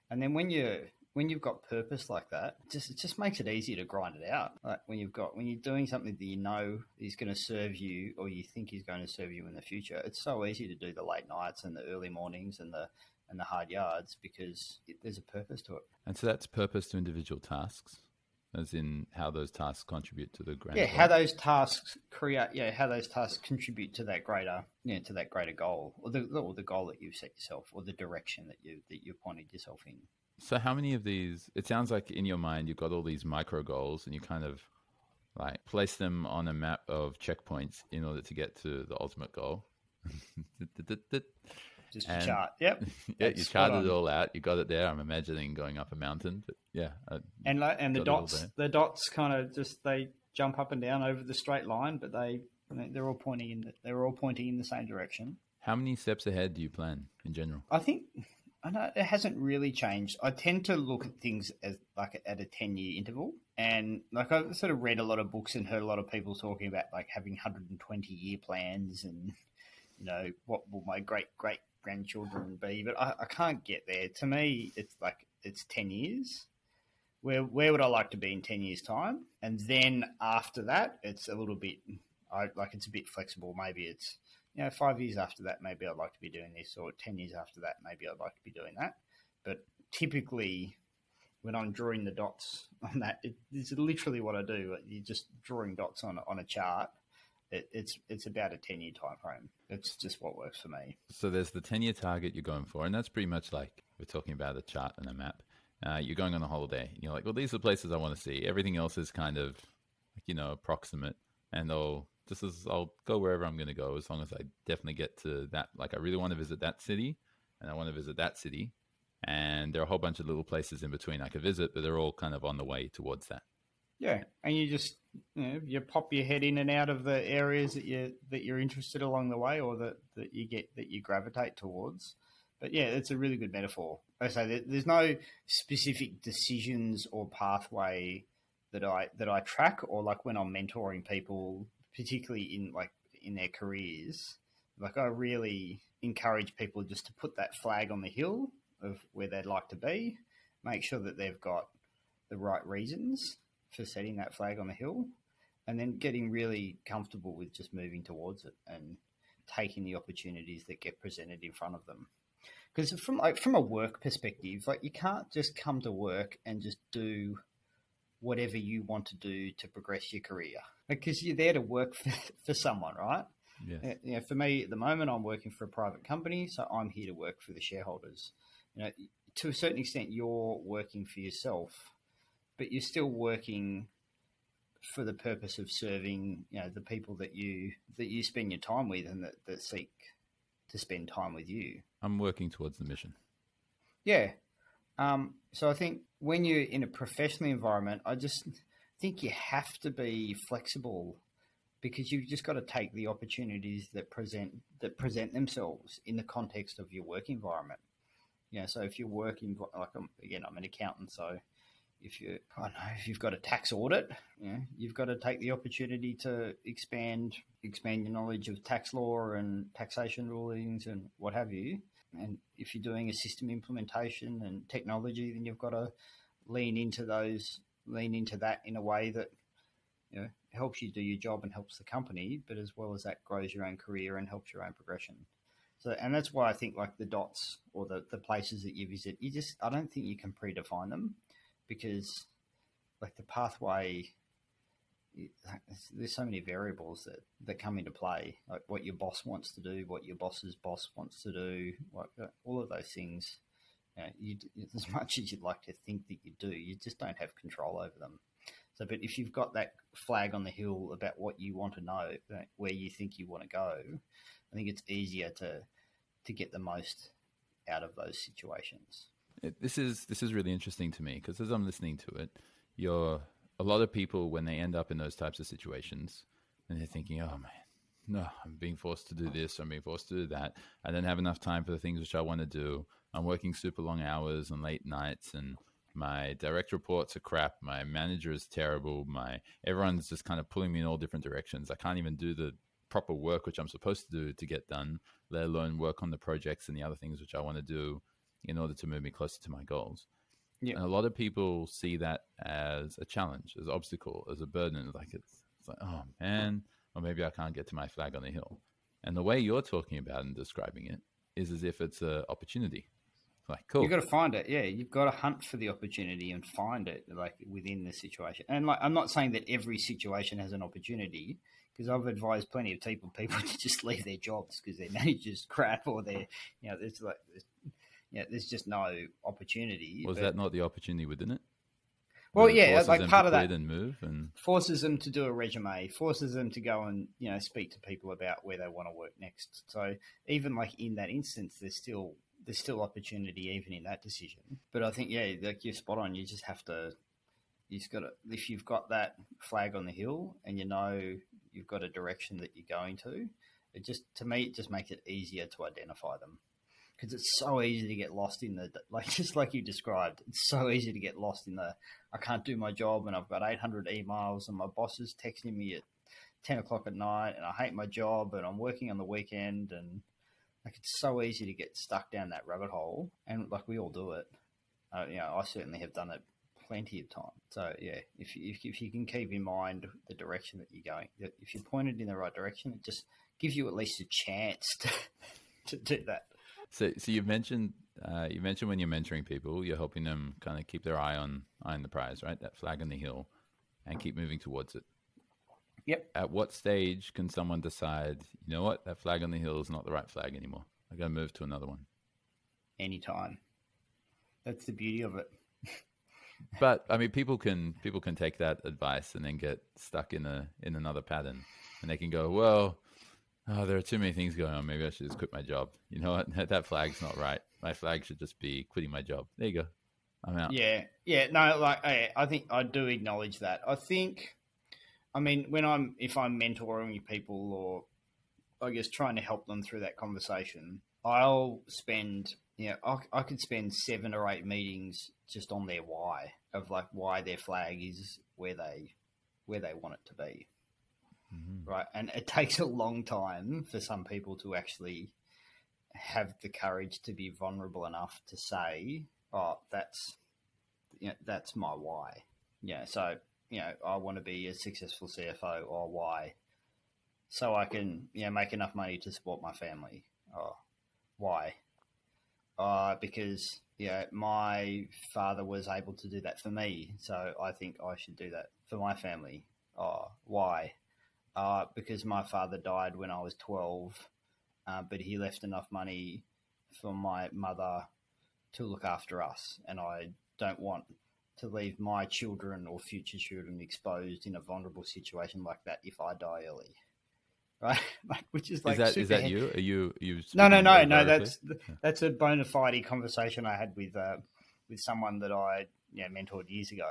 and then when you're when you've got purpose like that, it just it just makes it easier to grind it out. Like when you've got when you're doing something that you know is going to serve you, or you think is going to serve you in the future, it's so easy to do the late nights and the early mornings and the and the hard yards because it, there's a purpose to it. And so that's purpose to individual tasks, as in how those tasks contribute to the grand. Yeah, how those tasks create. Yeah, how those tasks contribute to that greater, yeah, to that greater goal, or the or the goal that you've set yourself, or the direction that you that you've pointed yourself in. So how many of these? It sounds like in your mind you've got all these micro goals, and you kind of like place them on a map of checkpoints in order to get to the ultimate goal. Just a chart. Yep. yeah, you charted it all out. You got it there. I'm imagining going up a mountain, but yeah. I and like, and the dots, the dots kind of just they jump up and down over the straight line, but they they're all pointing in the, they're all pointing in the same direction. How many steps ahead do you plan in general? I think I know it hasn't really changed. I tend to look at things as like at a ten year interval, and like I've sort of read a lot of books and heard a lot of people talking about like having hundred and twenty year plans, and you know what will my great great grandchildren be? But I, I can't get there. To me, it's like it's ten years. Where where would I like to be in ten years' time? And then after that, it's a little bit. I like it's a bit flexible. Maybe it's you know, five years after that, maybe I'd like to be doing this, or 10 years after that, maybe I'd like to be doing that. But typically, when I'm drawing the dots on that, it, it's literally what I do. You're just drawing dots on, on a chart. It, it's it's about a 10 year time frame. It's just what works for me. So there's the 10 year target you're going for, and that's pretty much like we're talking about a chart and a map. Uh, you're going on a holiday, and you're like, well, these are the places I want to see. Everything else is kind of, you know, approximate, and I'll just as I'll go wherever I'm going to go as long as I definitely get to that. Like I really want to visit that city, and I want to visit that city, and there are a whole bunch of little places in between I could visit, but they're all kind of on the way towards that. Yeah, and you just you, know, you pop your head in and out of the areas that you that you're interested along the way, or that, that you get that you gravitate towards. But yeah, it's a really good metaphor. I say there's no specific decisions or pathway that I that I track, or like when I'm mentoring people, particularly in like in their careers, like I really encourage people just to put that flag on the hill of where they'd like to be, make sure that they've got the right reasons for setting that flag on the hill, and then getting really comfortable with just moving towards it and taking the opportunities that get presented in front of them. Because from like from a work perspective, like you can't just come to work and just do whatever you want to do to progress your career because you're there to work for, for someone, right? Yeah. You know, for me at the moment, I'm working for a private company, so I'm here to work for the shareholders. You know, to a certain extent, you're working for yourself, but you're still working for the purpose of serving, you know, the people that you that you spend your time with and that, that seek to spend time with you. I'm working towards the mission. Yeah. Um, so I think when you're in a professional environment, I just think you have to be flexible because you've just got to take the opportunities that present that present themselves in the context of your work environment. You know, so if you're working like I'm, again, I'm an accountant, so if you I know if you've got a tax audit, you know, you've got to take the opportunity to expand expand your knowledge of tax law and taxation rulings and what have you. And if you're doing a system implementation and technology, then you've got to lean into those lean into that in a way that you know helps you do your job and helps the company, but as well as that grows your own career and helps your own progression. So, and that's why I think like the dots or the, the places that you visit, you just I don't think you can predefine them because like the pathway there's so many variables that, that come into play, like what your boss wants to do, what your boss's boss wants to do, like uh, all of those things. You know, you, as much as you'd like to think that you do, you just don't have control over them. So, but if you've got that flag on the hill about what you want to know, where you think you want to go, I think it's easier to to get the most out of those situations. This is this is really interesting to me because as I'm listening to it, you're a lot of people when they end up in those types of situations and they're thinking, "Oh man, no, I'm being forced to do this, I'm being forced to do that. I don't have enough time for the things which I want to do. I'm working super long hours and late nights and my direct reports are crap. My manager is terrible. My everyone's just kind of pulling me in all different directions. I can't even do the proper work which I'm supposed to do to get done, let alone work on the projects and the other things which I want to do in order to move me closer to my goals. Yeah. And a lot of people see that as a challenge, as an obstacle, as a burden. Like it's, it's like, oh man, or maybe I can't get to my flag on the hill. And the way you're talking about and describing it is as if it's an opportunity. Like, cool. You've got to find it. Yeah, you've got to hunt for the opportunity and find it, like within the situation. And like, I'm not saying that every situation has an opportunity, because I've advised plenty of people people to just leave their jobs because their manager's crap or they're you know there's like there's, you know, there's just no opportunity. Was but, that not the opportunity within it? Well, yeah, like part of that and move and forces them to do a resume, forces them to go and you know speak to people about where they want to work next. So even like in that instance, there's still there's still opportunity even in that decision. But I think yeah, like you're spot on. You just have to you just got to if you've got that flag on the hill and you know you've got a direction that you're going to, it just to me it just makes it easier to identify them because it's so easy to get lost in the like just like you described. It's so easy to get lost in the I can't do my job and I've got 800 emails and my boss is texting me at 10 o'clock at night and I hate my job and I'm working on the weekend and like it's so easy to get stuck down that rabbit hole and like we all do it. Uh, you know, I certainly have done it plenty of time. So yeah, if you, if, if you can keep in mind the direction that you're going, if you're pointed in the right direction, it just gives you at least a chance to to do that. So, so you mentioned uh, you mentioned when you're mentoring people, you're helping them kind of keep their eye on eye on the prize, right? That flag on the hill, and keep moving towards it. Yep. At what stage can someone decide, you know what, that flag on the hill is not the right flag anymore? I got to move to another one. Anytime. That's the beauty of it. but I mean, people can people can take that advice and then get stuck in a in another pattern, and they can go, well, oh, there are too many things going on. Maybe I should just quit my job. You know what? That flag's not right. My flag should just be quitting my job. There you go. I'm out. Yeah, yeah. No, like I, I think I do acknowledge that. I think, I mean, when I'm if I'm mentoring people or I guess trying to help them through that conversation, I'll spend, you know, I, I could spend seven or eight meetings just on their why of like why their flag is where they where they want it to be mm-hmm. right? And it takes a long time for some people to actually have the courage to be vulnerable enough to say, "Oh, that's you know, that's my why." Yeah, so you know, I want to be a successful CFO, or why? So I can you know make enough money to support my family. Oh, why? Uh, because yeah, my father was able to do that for me, so I think I should do that for my family. Oh, why? Uh, because my father died when I was 12, uh, but he left enough money for my mother to look after us. And I don't want to leave my children or future children exposed in a vulnerable situation like that if I die early. Right, which is like is that is that you? Are you are you? No, no, no, no. That's that's a bona fide conversation I had with uh, with someone that I you know, mentored years ago.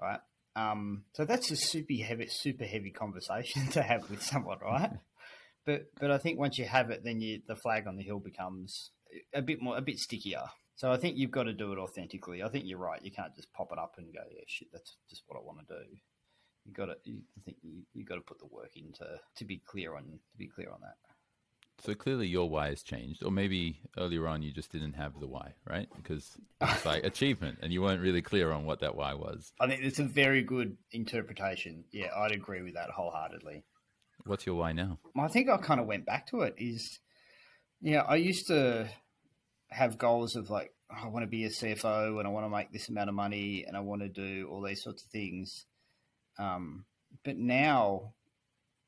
Right, um, so that's a super heavy, super heavy conversation to have with someone, right? but but I think once you have it, then you, the flag on the hill becomes a bit more, a bit stickier. So I think you've got to do it authentically. I think you're right. You can't just pop it up and go, yeah, shit, that's just what I want to do. You got to. I think you you got to put the work into to be clear on to be clear on that. So clearly your why has changed, or maybe earlier on you just didn't have the why, right? Because it's like achievement, and you weren't really clear on what that why was. I think it's a very good interpretation. Yeah, I'd agree with that wholeheartedly. What's your why now? I think I kind of went back to it. Is yeah, I used to have goals of like oh, I want to be a CFO and I want to make this amount of money and I want to do all these sorts of things. Um, but now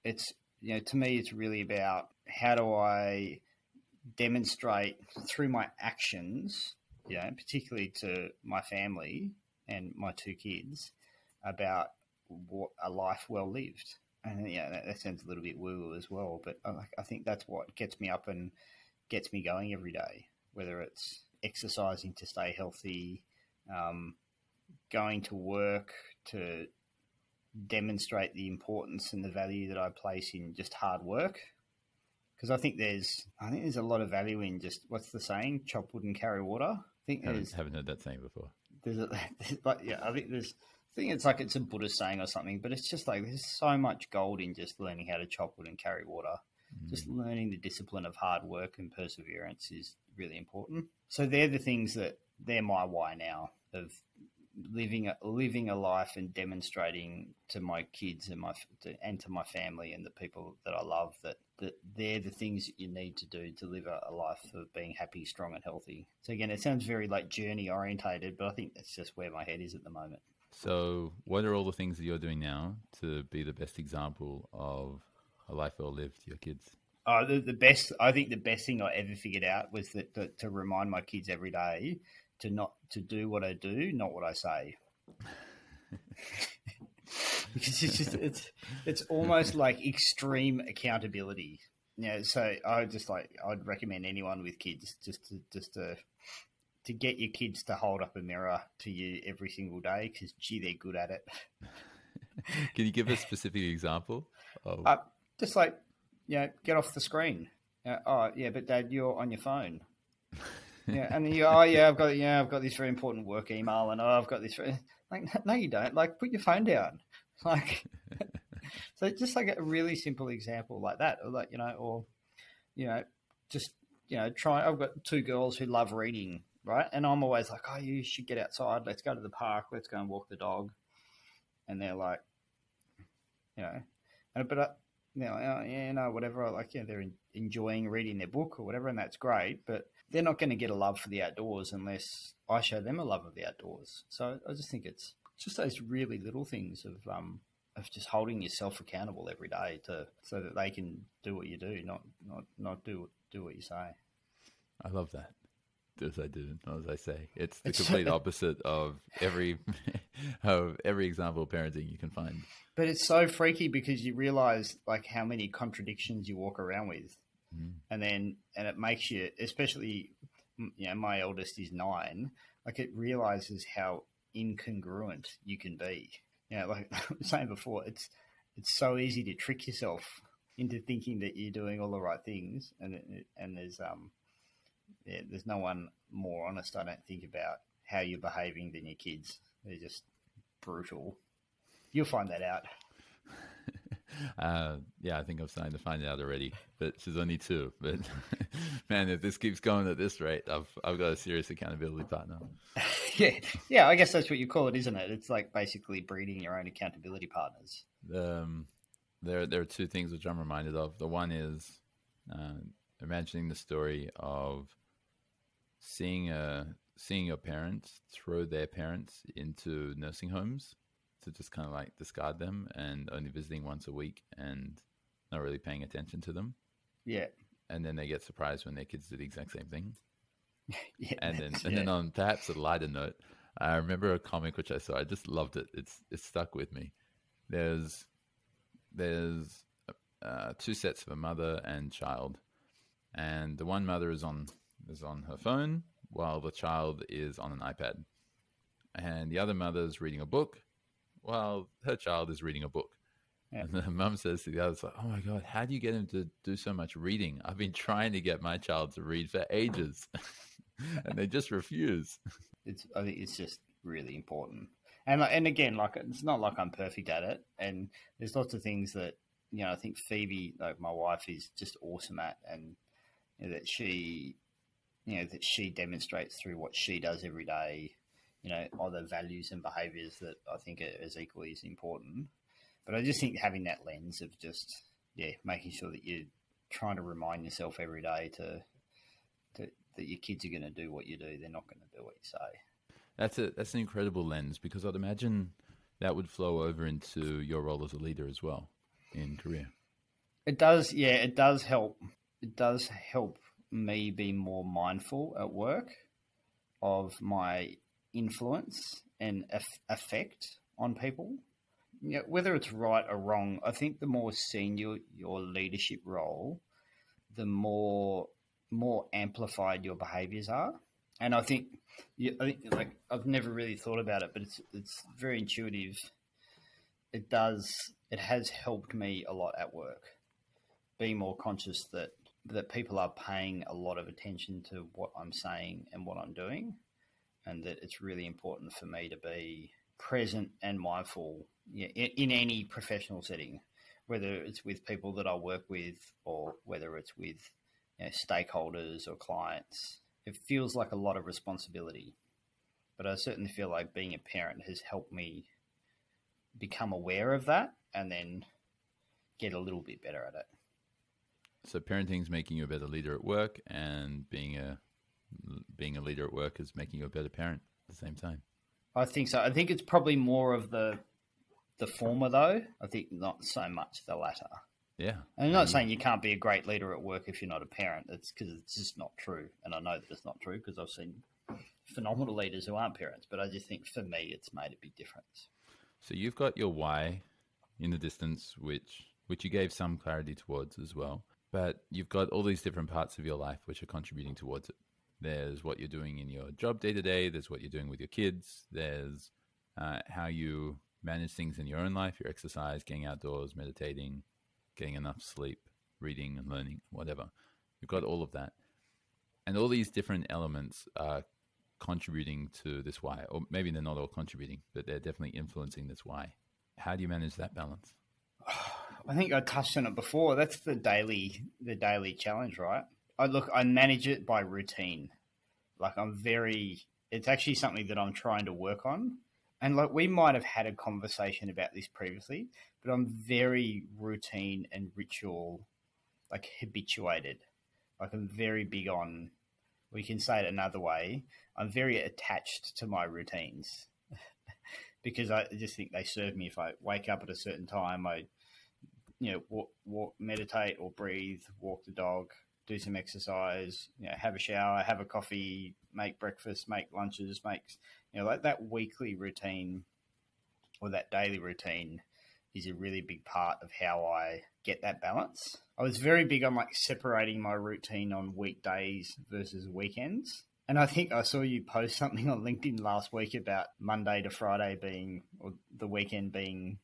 it's you know to me it's really about how do I demonstrate through my actions, you know, particularly to my family and my two kids about what a life well lived. And yeah, that, that sounds a little bit woo woo as well, but I, I think that's what gets me up and gets me going every day. Whether it's exercising to stay healthy, um, going to work to demonstrate the importance and the value that I place in just hard work. Because I think there's, I think there's a lot of value in just what's the saying, chop wood and carry water. I think Haven't, there's, haven't heard that saying before. there's, a, there's but yeah, I think there's, I think it's like it's a Buddhist saying or something, but it's just like there's so much gold in just learning how to chop wood and carry water. Mm. Just learning the discipline of hard work and perseverance is really important. So they're the things that they're my why now of living a, living a life and demonstrating to my kids and my to, and to my family and the people that I love that, that they're the things that you need to do to live a, a life of being happy, strong, and healthy. So again, it sounds very like journey orientated, but I think that's just where my head is at the moment. So, what are all the things that you're doing now to be the best example of a life well lived to your kids? Uh, the, the best, I think the best thing I ever figured out was that, that to remind my kids every day to not to do what I do, not what I say. because it's just it's it's almost like extreme accountability. Yeah, so I just like I'd recommend anyone with kids just to just to to get your kids to hold up a mirror to you every single day because gee they're good at it. Can you give a specific example? Of... Uh, just like you know, get off the screen. Uh, oh yeah, but Dad, you're on your phone. Yeah, and you oh yeah, I've got yeah, I've got this very important work email, and oh, I've got this. Very... Like no, you don't. Like put your phone down. Like so, just like a really simple example like that, or like you know, or you know, just you know, try. I've got two girls who love reading, right? And I'm always like, oh, you should get outside. Let's go to the park. Let's go and walk the dog. And they're like, you know, and but. I, you know, oh, yeah, no, whatever. Like, yeah, they're enjoying reading their book or whatever, and that's great. But they're not going to get a love for the outdoors unless I show them a love of the outdoors. So I just think it's just those really little things of um of just holding yourself accountable every day to so that they can do what you do, not not not do do what you say. I love that. Do as I do, not as I say. It's the complete opposite of every of every example of parenting you can find. But it's so freaky because you realize like how many contradictions you walk around with, mm. and then and it makes you, especially, you know, my eldest is nine. Like it realizes how incongruent you can be. You know, like I was saying before, it's it's so easy to trick yourself into thinking that you're doing all the right things, and and there's um yeah, there's no one more honest, I don't think, about how you're behaving than your kids. They're just brutal. You'll find that out. Uh, yeah, I think I'm starting to find out already. But she's only two. But man, if this keeps going at this rate, I've I've got a serious accountability partner. yeah, yeah. I guess that's what you call it, isn't it? It's like basically breeding your own accountability partners. Um, there there are two things which I'm reminded of. The one is uh, imagining the story of seeing a seeing your parents throw their parents into nursing homes to just kind of like discard them and only visiting once a week and not really paying attention to them. Yeah. And then they get surprised when their kids do the exact same thing. yeah, and then yeah. and then on perhaps a lighter note, I remember a comic which I saw. I just loved it. It's it stuck with me. There's there's uh, two sets of a mother and child, and the one mother is on is on her phone while the child is on an iPad. And the other mother is reading a book while her child is reading a book. Yeah. And the mum says to the other, like, Oh my God, how do you get him to do so much reading? I've been trying to get my child to read for ages. and they just refuse. It's, I think it's just really important. And, and again, like, it's not like I'm perfect at it. And there's lots of things that, you know, I think Phoebe, like my wife, is just awesome at. And you know, that she you know that she demonstrates through what she does every day you know other values and behaviors that i think are as equally as important but i just think having that lens of just yeah making sure that you're trying to remind yourself every day to, to that your kids are going to do what you do they're not going to do what you say that's a that's an incredible lens because i'd imagine that would flow over into your role as a leader as well in career. It does, yeah, it does help. It does help me be more mindful at work of my influence and effect on people. You know, whether it's right or wrong, I think the more senior your leadership role, the more more amplified your behaviors are. And I think, I think like I've never really thought about it, but it's it's very intuitive. It does. It has helped me a lot at work, being more conscious that that people are paying a lot of attention to what I'm saying and what I'm doing, and that it's really important for me to be present and mindful in, in any professional setting, whether it's with people that I work with or whether it's with you know, stakeholders or clients. It feels like a lot of responsibility, but I certainly feel like being a parent has helped me become aware of that and then get a little bit better at it. So parenting is making you a better leader at work, and being a being a leader at work is making you a better parent at the same time. I think so. I think it's probably more of the the former though. I think not so much the latter. Yeah. And I'm not um, saying you can't be a great leader at work if you're not a parent. It's because it's just not true. And I know that it's not true because I've seen phenomenal leaders who aren't parents. But I just think for me, it's made a big difference. So you've got your why in the distance, which which you gave some clarity towards as well. But you've got all these different parts of your life which are contributing towards it. There's what you're doing in your job day to day. There's what you're doing with your kids. There's uh, how you manage things in your own life, your exercise, getting outdoors, meditating, getting enough sleep, reading and learning, whatever. You've got all of that. And all these different elements are contributing to this why, or maybe they're not all contributing, but they're definitely influencing this why. How do you manage that balance? I think I touched on it before. That's the daily the daily challenge, right? I look I manage it by routine. Like I'm very it's actually something that I'm trying to work on. And like we might have had a conversation about this previously, but I'm very routine and ritual like habituated. Like I'm very big on we can say it another way. I'm very attached to my routines because I just think they serve me. If I wake up at a certain time, I you know, walk, walk, meditate or breathe, walk the dog, do some exercise, you know, have a shower, have a coffee, make breakfast, make lunches, make, you know, like that weekly routine or that daily routine is a really big part of how I get that balance. I was very big on like separating my routine on weekdays versus weekends. And I think I saw you post something on LinkedIn last week about Monday to Friday being, or the weekend being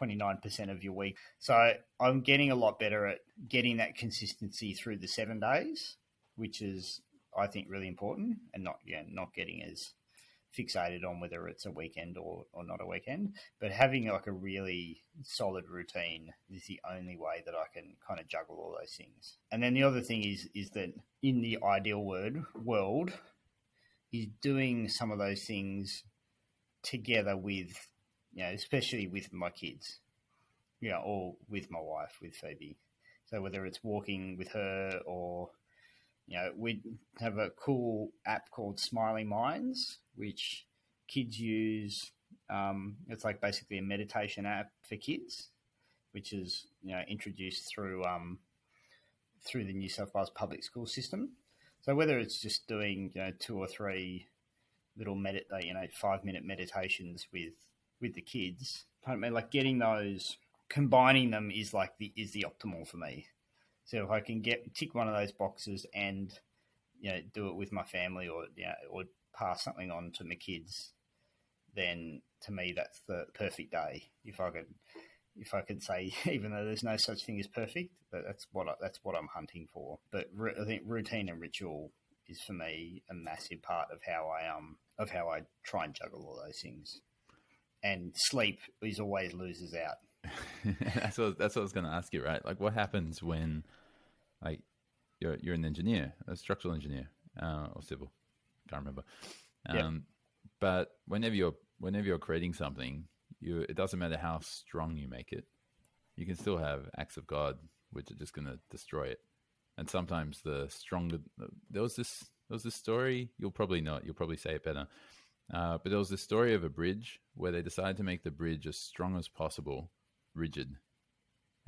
29% of your week. So I'm getting a lot better at getting that consistency through the seven days, which is, I think, really important and not, yeah, not getting as fixated on whether it's a weekend or, or not a weekend, but having like a really solid routine is the only way that I can kind of juggle all those things. And then the other thing is is that in the ideal word world is doing some of those things together with you know, especially with my kids, you know, or with my wife, with Phoebe. So whether it's walking with her or, you know, we have a cool app called Smiling Minds, which kids use. Um, it's like basically a meditation app for kids, which is you know introduced through um, through the New South Wales public school system. So whether it's just doing you know two or three little medit you know five minute meditations with with the kids. I mean, like getting those, combining them is like the is the optimal for me. So if I can get tick one of those boxes and you know do it with my family or you know, or pass something on to my kids, then to me that's the perfect day. If I could, if I could say, even though there's no such thing as perfect, but that's what I, that's what I'm hunting for. But I think routine and ritual is for me a massive part of how I um of how I try and juggle all those things and sleep is always loses out. that's what that's what I was going to ask you, right? Like, what happens when, like, you're you're an engineer, a structural engineer, uh, or civil, can't remember. Um, yep. But whenever you're whenever you're creating something, you it doesn't matter how strong you make it, you can still have acts of God which are just going to destroy it. And sometimes the stronger there was this there was this story you'll probably know it, you'll probably say it better Uh, but there was this story of a bridge where they decided to make the bridge as strong as possible, rigid.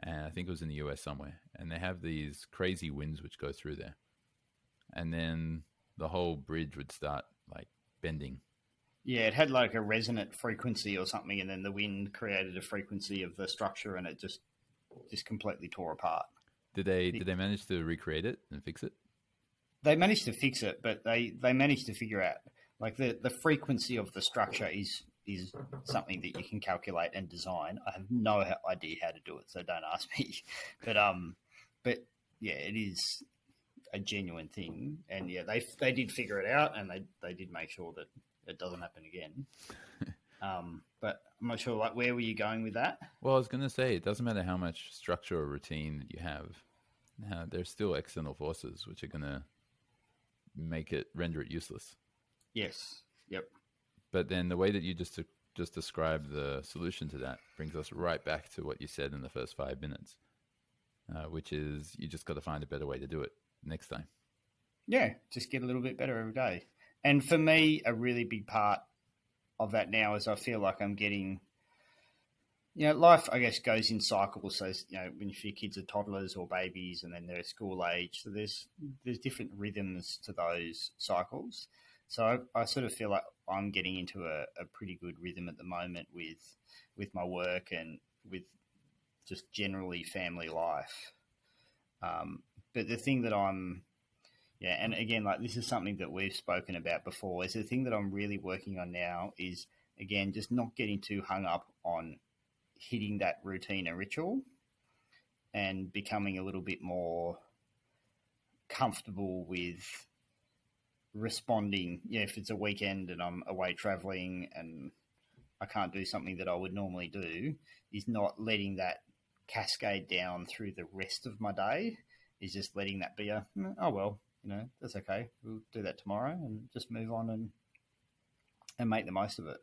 And I think it was in the US somewhere. And they have these crazy winds which go through there. And then the whole bridge would start like bending. Yeah, it had like a resonant frequency or something, and then the wind created a frequency of the structure, and it just just completely tore apart. Did they did they manage to recreate it and fix it? They managed to fix it, but they they managed to figure out like the the frequency of the structure is is something that you can calculate and design. I have no idea how to do it, so don't ask me. But um, but yeah, it is a genuine thing, and yeah, they they did figure it out, and they they did make sure that it doesn't happen again. um, but I'm not sure. Like, where were you going with that? Well, I was going to say it doesn't matter how much structure or routine that you have. Uh, there's still external forces which are going to make it render it useless. Yes. Yep. But then the way that you just just described the solution to that brings us right back to what you said in the first five minutes, uh, which is you just got to find a better way to do it next time. Yeah, just get a little bit better every day. And for me, a really big part of that now is I feel like I'm getting, you know, life I guess goes in cycles. So you know, when your kids are toddlers or babies, and then they're school age, so there's there's different rhythms to those cycles. So I, I sort of feel like I'm getting into a, a pretty good rhythm at the moment with with my work and with just generally family life. Um, but the thing that I'm yeah, and again, like this is something that we've spoken about before. Is the thing that I'm really working on now is again just not getting too hung up on hitting that routine and ritual, and becoming a little bit more comfortable with responding. Yeah, if it's a weekend and I'm away traveling and I can't do something that I would normally do, is not letting that cascade down through the rest of my day. Is just letting that be a mm, oh well, you know, that's okay. We'll do that tomorrow and just move on and and make the most of it.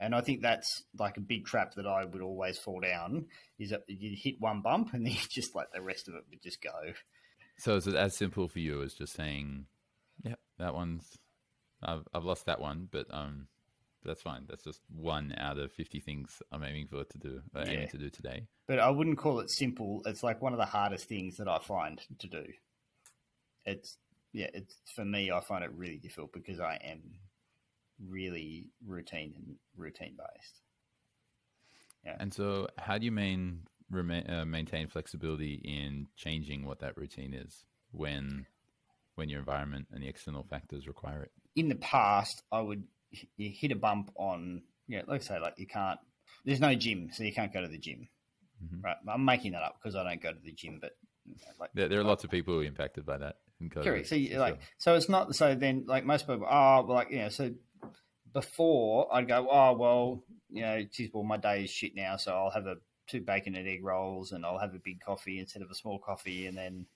And I think that's like a big trap that I would always fall down is that you hit one bump and then you just like the rest of it would just go. So is it as simple for you as just saying, that one's, I've, I've lost that one, but um, that's fine. That's just one out of 50 things I'm aiming for to do, uh, yeah. aiming to do today. But I wouldn't call it simple. It's like one of the hardest things that I find to do it's yeah, it's for me. I find it really difficult because I am really routine and routine based. Yeah. And so, how do you main, remain, uh, maintain flexibility in changing what that routine is when when your environment and the external factors require it? In the past, I would you hit a bump on yeah, like I say, like you can't. There's no gym, so you can't go to the gym. Mm-hmm. Right, I'm making that up because I don't go to the gym, but like, there, there, are lots of people who are impacted by that. Correct. So, you, like, so it's not. So then, like most people, oh, well, like you know, so before I'd go, oh, well, you know, geez, well, my day is shit now, so I'll have a two bacon and egg rolls, and I'll have a big coffee instead of a small coffee, and then,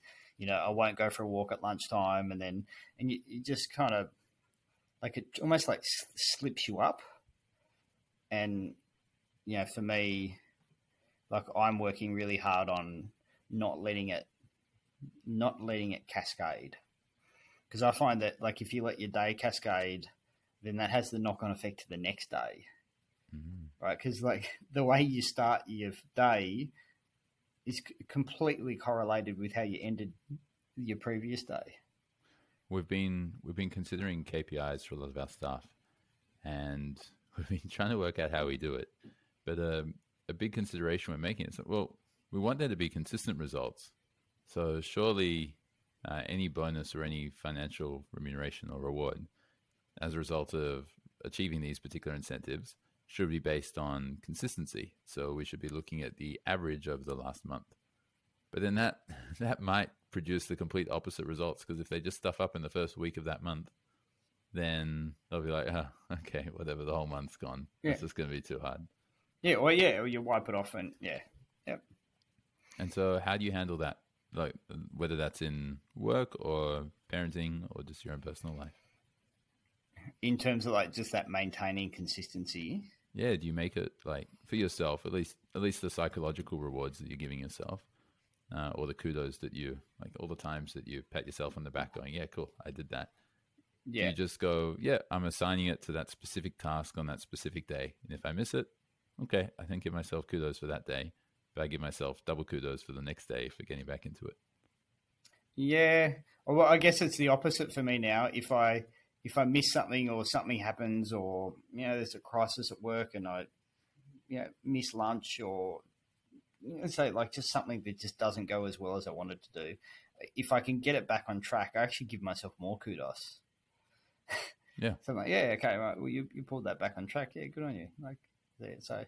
you know, I won't go for a walk at lunchtime, and then, and you, you just kind of, like, it almost like slips you up, and, you know, for me, like, I'm working really hard on not letting it not letting it cascade. Because I find that, like, if you let your day cascade, then that has the knock on effect to the next day. Mm-hmm. Right? Because, like, the way you start your day is completely correlated with how you ended your previous day. We've been we've been considering KPIs for a lot of our stuff, and we've been trying to work out how we do it. But uh, a big consideration we're making is well, we want there to be consistent results. So surely uh, any bonus or any financial remuneration or reward as a result of achieving these particular incentives should be based on consistency. So we should be looking at the average over the last month. But then that that might produce the complete opposite results because if they just stuff up in the first week of that month, then they'll be like, oh, okay, whatever, the whole month's gone. Yeah. It's just going to be too hard. Yeah, well, yeah, or you wipe it off and yeah, yep. And so, how do you handle that? like whether that's in work or parenting or just your own personal life? In terms of like just that maintaining consistency. Yeah, do you make it like for yourself at least at least the psychological rewards that you're giving yourself, uh, or the kudos that you like all the times that you pat yourself on the back, going, "Yeah, cool, I did that." Yeah. You just go, yeah, I'm assigning it to that specific task on that specific day. And if I miss it, okay, I then give myself kudos for that day. But I give myself double kudos for the next day for getting back into it. Yeah. Well, I guess it's the opposite for me now. If I if I miss something or something happens or you know there's a crisis at work and I you know miss lunch or let's say like just something that just doesn't go as well as I wanted to do, if I can get it back on track, I actually give myself more kudos. Yeah. so I'm like, yeah, okay, right. Well, you, you pulled that back on track. Yeah, good on you. Like, yeah, so,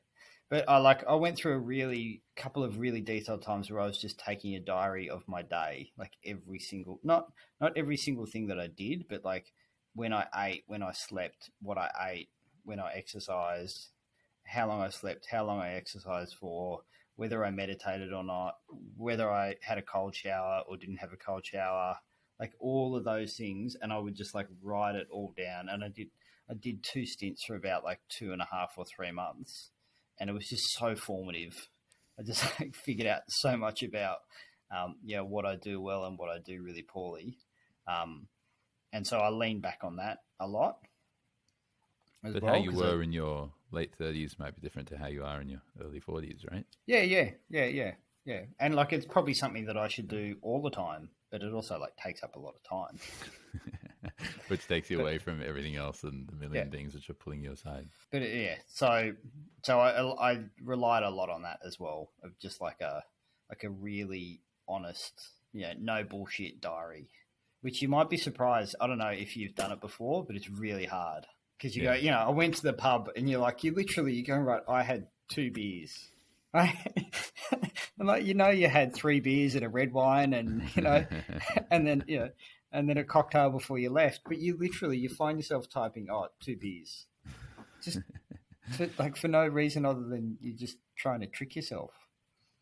but I like I went through a really couple of really detailed times where I was just taking a diary of my day, like every single not not every single thing that I did, but like when I ate, when I slept, what I ate, when I exercised, how long I slept, how long I exercised for, whether I meditated or not, whether I had a cold shower or didn't have a cold shower, like all of those things, and I would just like write it all down. And I did, I did two stints for about like two and a half or three months, and it was just so formative. I just like figured out so much about, um, yeah, what I do well and what I do really poorly. Um, and so I lean back on that a lot. But well, how you were I, in your late thirties might be different to how you are in your early forties, right? Yeah, yeah, yeah, yeah, yeah. And like it's probably something that I should do all the time, but it also like takes up a lot of time. Which takes you but, away from everything else and the million yeah. things which are pulling you aside. But uh, yeah, so so I, I relied a lot on that as well, of just like a like a really honest, you know, no bullshit diary which you might be surprised. I don't know if you've done it before, but it's really hard because you yeah. go, you know, I went to the pub and you're like, you literally, you're going right. I had two beers. and like you know, you had three beers and a red wine, and you know, and then you know, and then a cocktail before you left. But you literally, you find yourself typing, "Oh, two beers," just for, like for no reason other than you're just trying to trick yourself.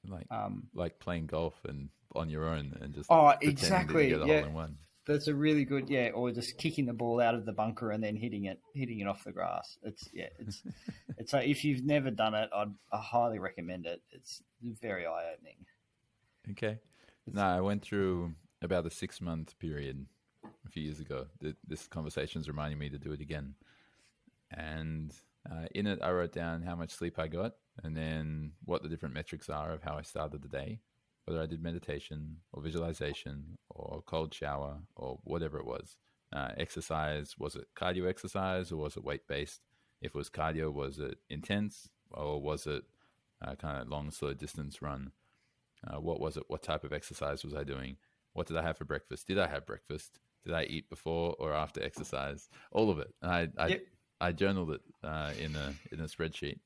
Like, um, like playing golf and on your own and just oh, exactly, yeah that's a really good yeah or just kicking the ball out of the bunker and then hitting it hitting it off the grass. It's yeah it's it's like if you've never done it I'd I highly recommend it. It's very eye-opening. Okay. It's, no i went through about a six month period a few years ago. This conversation is reminding me to do it again. And uh, in it i wrote down how much sleep i got and then what the different metrics are of how i started the day whether I did meditation or visualization or cold shower or whatever it was. Uh, exercise, was it cardio exercise or was it weight based? If it was cardio, was it intense or was it uh, kind of long, slow distance run? Uh, what was it? What type of exercise was I doing? What did I have for breakfast? Did I have breakfast? Did I eat before or after exercise? All of it. And I, I, yep. I journaled it uh, in a in a spreadsheet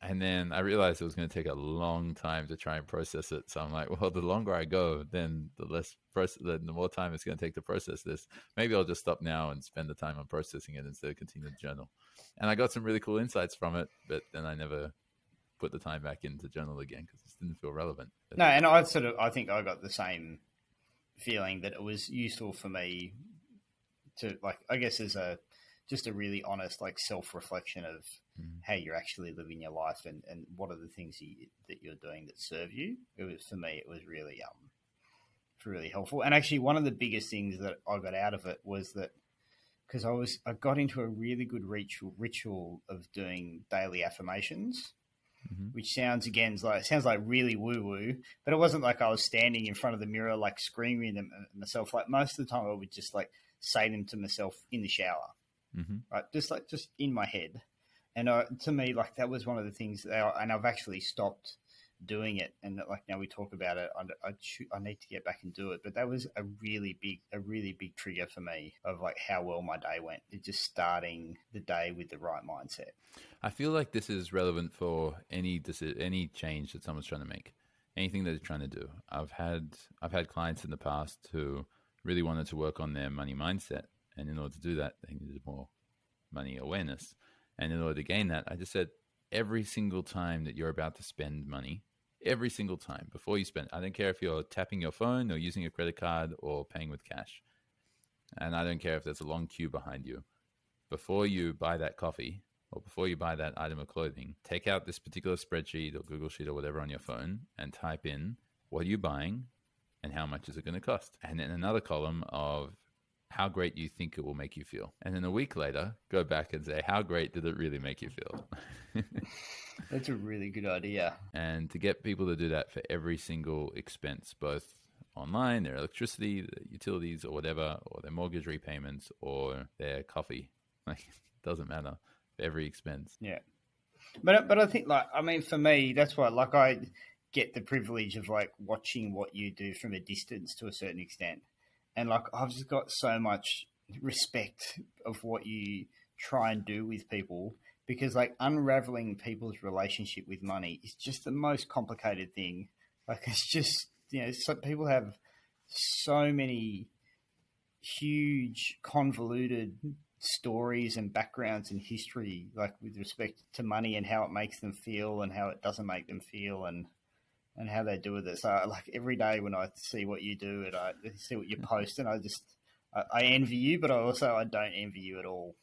and then I realized it was going to take a long time to try and process it. So I'm like, well, the longer I go, then the less process, the more time it's going to take to process this. Maybe I'll just stop now and spend the time on processing it instead of continuing the journal. And I got some really cool insights from it, but then I never put the time back into journal again because it didn't feel relevant. No, and I sort of, I think I got the same feeling that it was useful for me to like, I guess as a just a really honest like self reflection of mm. how you're actually living your life and, and what are the things you, that you're doing that serve you. It was for me, it was really um, really helpful. And actually, one of the biggest things that I got out of it was that because I was I got into a really good ritual ritual of doing daily affirmations. Mm-hmm. Which sounds again like sounds like really woo woo, but it wasn't like I was standing in front of the mirror like screaming them myself. Like most of the time, I would just like say them to myself in the shower mm-hmm. right? Just like just in my head, and uh, to me, like that was one of the things. I, and I've actually stopped doing it, and like now we talk about it, I, I, I need to get back and do it. But that was a really big, a really big trigger for me of like how well my day went. It just starting the day with the right mindset. I feel like this is relevant for any any change that someone's trying to make, anything that they're trying to do. I've had I've had clients in the past who really wanted to work on their money mindset and in order to do that, they needed more money awareness. And in order to gain that, I just said every single time that you're about to spend money, every single time before you spend, I don't care if you're tapping your phone or using a credit card or paying with cash. And I don't care if there's a long queue behind you. Before you buy that coffee or before you buy that item of clothing, take out this particular spreadsheet or Google Sheet or whatever on your phone and type in what are you buying and how much is it going to cost. And then another column of how great you think it will make you feel. And then a week later, go back and say, how great did it really make you feel? That's a really good idea. And to get people to do that for every single expense, both online, their electricity, their utilities, or whatever, or their mortgage repayments, or their coffee, like doesn't matter. For every expense. Yeah, but but I think like I mean for me that's why like I get the privilege of like watching what you do from a distance to a certain extent, and like I've just got so much respect of what you try and do with people because like unraveling people's relationship with money is just the most complicated thing. Like it's just you know so people have so many huge convoluted stories and backgrounds and history like with respect to money and how it makes them feel and how it doesn't make them feel and and how they do with it. So like every day when I see what you do and I see what you mm-hmm. post and I just I, I envy you, but I also I don't envy you at all.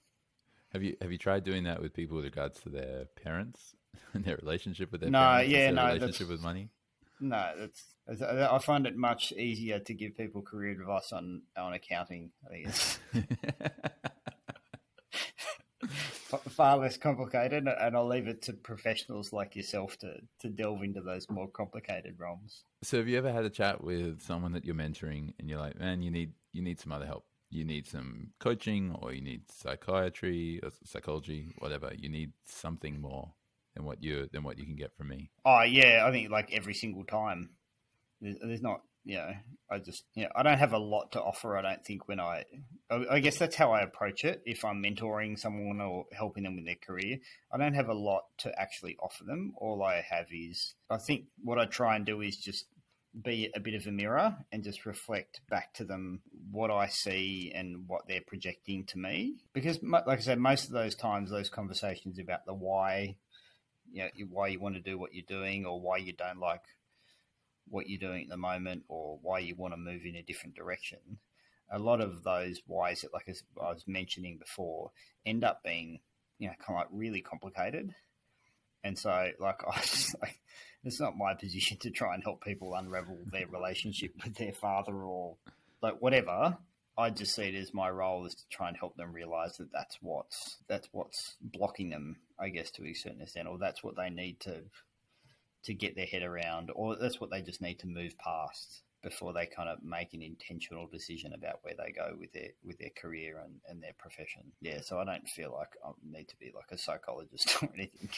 Have you have you tried doing that with people with regards to their parents and their relationship with their no, parents? yeah, their no, relationship with money. No, that's I find it much easier to give people career advice on on accounting. I think it's far less complicated, and I'll leave it to professionals like yourself to to delve into those more complicated realms. So, have you ever had a chat with someone that you're mentoring, and you're like, "Man, you need you need some other help. You need some coaching, or you need psychiatry, or psychology, whatever. You need something more than what you than what you can get from me." Oh yeah, I think like every single time. There's, there's not you know, I just, you know, I don't have a lot to offer. I don't think when I, I guess that's how I approach it. If I'm mentoring someone or helping them with their career, I don't have a lot to actually offer them. All I have is, I think what I try and do is just be a bit of a mirror and just reflect back to them what I see and what they're projecting to me. Because, like I said, most of those times, those conversations about the why, you know, why you want to do what you're doing or why you don't like what you're doing at the moment or why you want to move in a different direction, a lot of those whys that, like I was mentioning before, end up being, you know, kind of like really complicated. And so, like, I just, like, it's not my position to try and help people unravel their relationship with their father or like whatever. I just see it as my role is to try and help them realize that that's what's that's what's blocking them, I guess, to a certain extent, or that's what they need to to get their head around, or that's what they just need to move past before they kind of make an intentional decision about where they go with their with their career and, and their profession. Yeah, so I don't feel like I need to be like a psychologist or anything.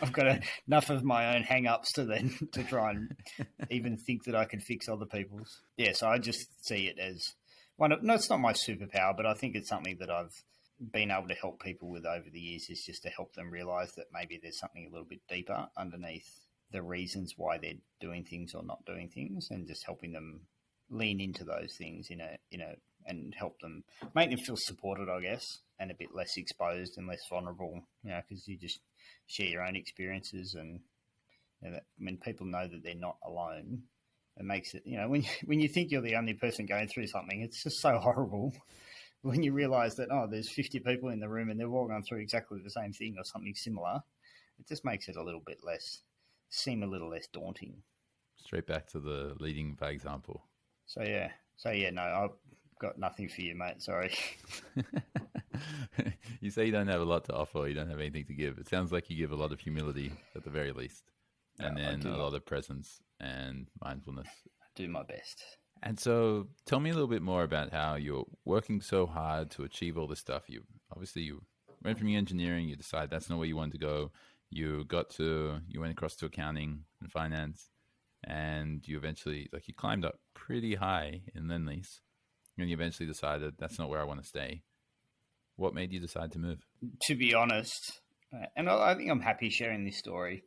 I've got a, enough of my own hang-ups to then to try and even think that I can fix other people's. Yeah, so I just see it as one of no, it's not my superpower, but I think it's something that I've been able to help people with over the years is just to help them realize that maybe there's something a little bit deeper underneath the reasons why they're doing things or not doing things, and just helping them lean into those things in a in a and help them make them feel supported, I guess, and a bit less exposed and less vulnerable. You know, because you just share your own experiences, and you know, that, when people know that they're not alone, it makes it. You know, when you, when you think you're the only person going through something, it's just so horrible. When you realise that oh, there's 50 people in the room and they're all going through exactly the same thing or something similar, it just makes it a little bit less seem a little less daunting. Straight back to the leading by example. So yeah, so yeah, no, I've got nothing for you, mate. Sorry. you say you don't have a lot to offer. You don't have anything to give. It sounds like you give a lot of humility at the very least, and no, then a lot of presence and mindfulness. I do my best. And so, tell me a little bit more about how you're working so hard to achieve all this stuff. You obviously you went from your engineering. You decide that's not where you want to go you got to you went across to accounting and finance and you eventually like you climbed up pretty high in Lendlease and you eventually decided that's not where I want to stay. What made you decide to move? To be honest, uh, and I think I'm happy sharing this story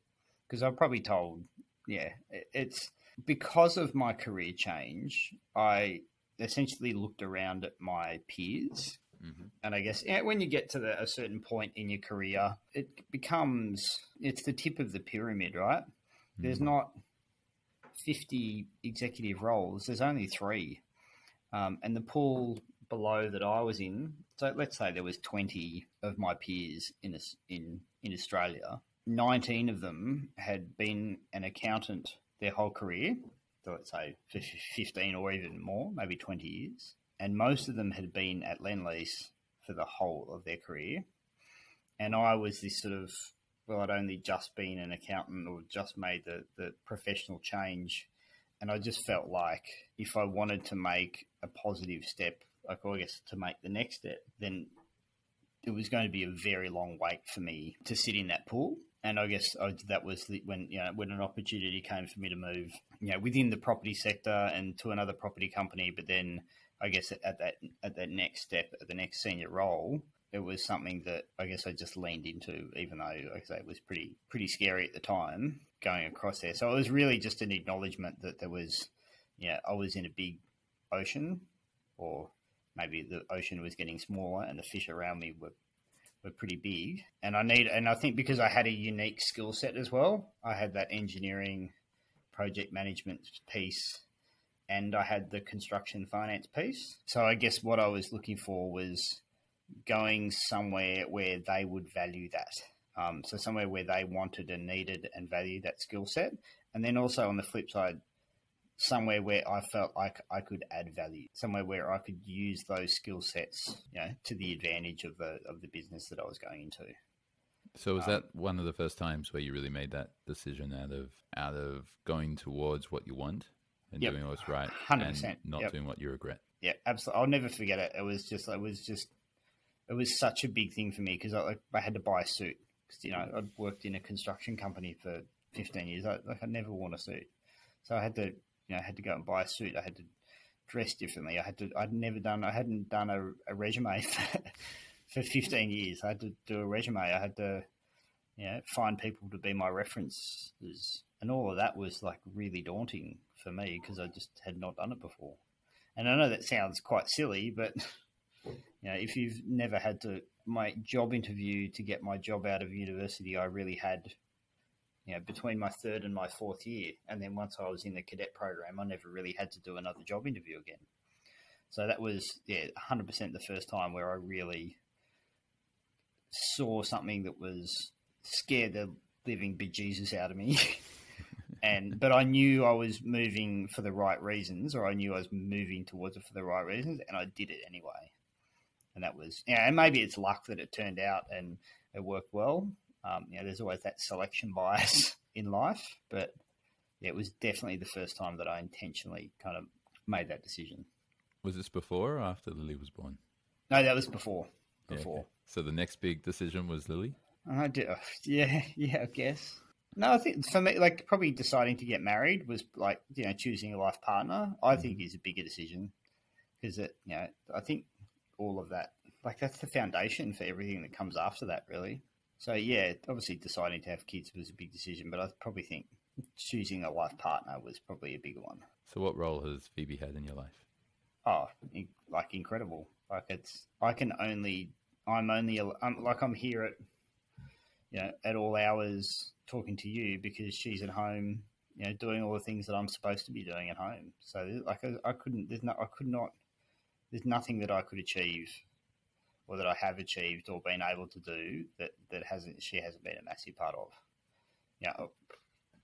because I've probably told, yeah, it's because of my career change. I essentially looked around at my peers Mm-hmm. And I guess when you get to the, a certain point in your career, it becomes it's the tip of the pyramid, right? Mm-hmm. There's not fifty executive roles. There's only three, um, and the pool below that I was in. So let's say there was twenty of my peers in in in Australia. Nineteen of them had been an accountant their whole career. So let's say fifteen or even more, maybe twenty years and most of them had been at Lendlease for the whole of their career. And I was this sort of, well, I'd only just been an accountant or just made the, the professional change. And I just felt like if I wanted to make a positive step, like I guess to make the next step, then it was going to be a very long wait for me to sit in that pool. And I guess I, that was the, when you know when an opportunity came for me to move, you know, within the property sector and to another property company. But then I guess at that at that next step, at the next senior role, it was something that I guess I just leaned into, even though like I say it was pretty pretty scary at the time going across there. So it was really just an acknowledgement that there was, yeah, I was in a big ocean, or maybe the ocean was getting smaller and the fish around me were were pretty big. And I need, and I think because I had a unique skill set as well, I had that engineering, project management piece, and I had the construction finance piece. So I guess what I was looking for was going somewhere where they would value that. Um, so somewhere where they wanted and needed and valued that skill set, and then also on the flip side, somewhere where I felt like I could add value, somewhere where I could use those skill sets, you know, to the advantage of the of the business that I was going into. So was um, that one of the first times where you really made that decision out of out of going towards what you want and yep. doing what's right, hundred percent, not yep. doing what you regret? Yeah, absolutely. I'll never forget it. It was just, it was just, it was such a big thing for me because I, like, I had to buy a suit because you know I'd worked in a construction company for fifteen years. I, like I never worn a suit, so I had to you know, I had to go and buy a suit. I had to dress differently. I had to. I'd never done. I hadn't done a, a resume for, for 15 years. I had to do a resume. I had to, you know, find people to be my references, and all of that was like really daunting for me because I just had not done it before. And I know that sounds quite silly, but you know, if you've never had to my job interview to get my job out of university, I really had you know, between my third and my fourth year. And then once I was in the cadet program, I never really had to do another job interview again. So that was, yeah, 100% the first time where I really saw something that was scared the living bejesus out of me. and but I knew I was moving for the right reasons, or I knew I was moving towards it for the right reasons, and I did it anyway. And that was, yeah, and maybe it's luck that it turned out and it worked well. Um, you know, there's always that selection bias in life, but yeah, it was definitely the first time that I intentionally kind of made that decision. Was this before or after Lily was born? No, that was before. Before. Yeah, okay. So the next big decision was Lily. I did. Uh, yeah, yeah, I guess. No, I think for me, like probably deciding to get married was like you know choosing a life partner. I mm-hmm. think is a bigger decision because it, you know, I think all of that, like that's the foundation for everything that comes after that, really. So yeah, obviously deciding to have kids was a big decision, but I probably think choosing a life partner was probably a bigger one. So what role has Phoebe had in your life? Oh, like incredible. Like it's I can only I'm only I'm, like I'm here at you know at all hours talking to you because she's at home, you know, doing all the things that I'm supposed to be doing at home. So like I, I couldn't there's no I could not there's nothing that I could achieve or that I have achieved or been able to do that, that hasn't she hasn't been a massive part of. You know,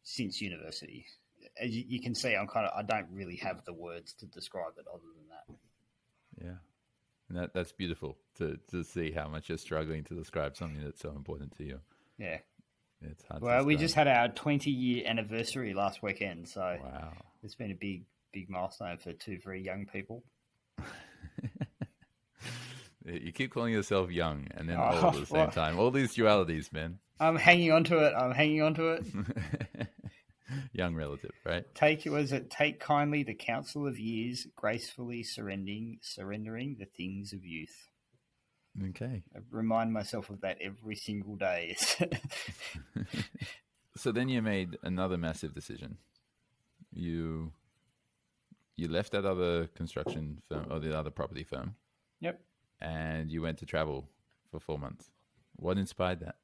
since university. As you, you can see, I'm kind of I don't really have the words to describe it other than that. Yeah. And that, that's beautiful to, to see how much you're struggling to describe something that's so important to you. Yeah. It's hard well, we just had our 20 year anniversary last weekend. So wow. it's been a big, big milestone for two very young people. You keep calling yourself young and then oh, old at the oh, same well, time. All these dualities, man. I'm hanging on to it. I'm hanging on to it. young relative, right? Take it was it take kindly the counsel of years, gracefully surrendering surrendering the things of youth. Okay. I remind myself of that every single day. so then you made another massive decision. You you left that other construction firm or the other property firm. Yep and you went to travel for four months. What inspired that?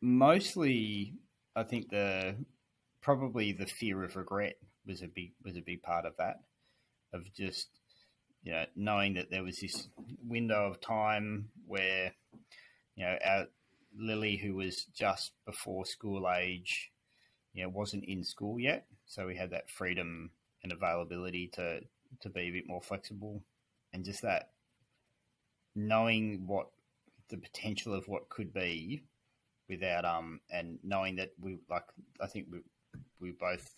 Mostly, I think the probably the fear of regret was a big was a big part of that. Of just you know knowing that there was this window of time where you know our Lily, who was just before school age, you know, wasn't in school yet, so we had that freedom and availability to to be a bit more flexible. And just that knowing what the potential of what could be without um and knowing that we like I think we we both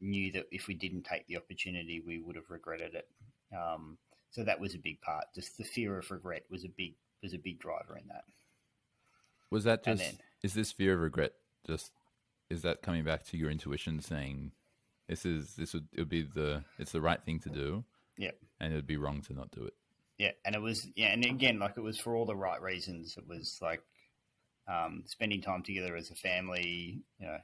knew that if we didn't take the opportunity we would have regretted it um so that was a big part just the fear of regret was a big was a big driver in that Was that just then- is this fear of regret just is that coming back to your intuition saying this is this would it would be the it's the right thing to do Yep. and it would be wrong to not do it. Yeah, and it was yeah, and again, like it was for all the right reasons. It was like um, spending time together as a family, you know,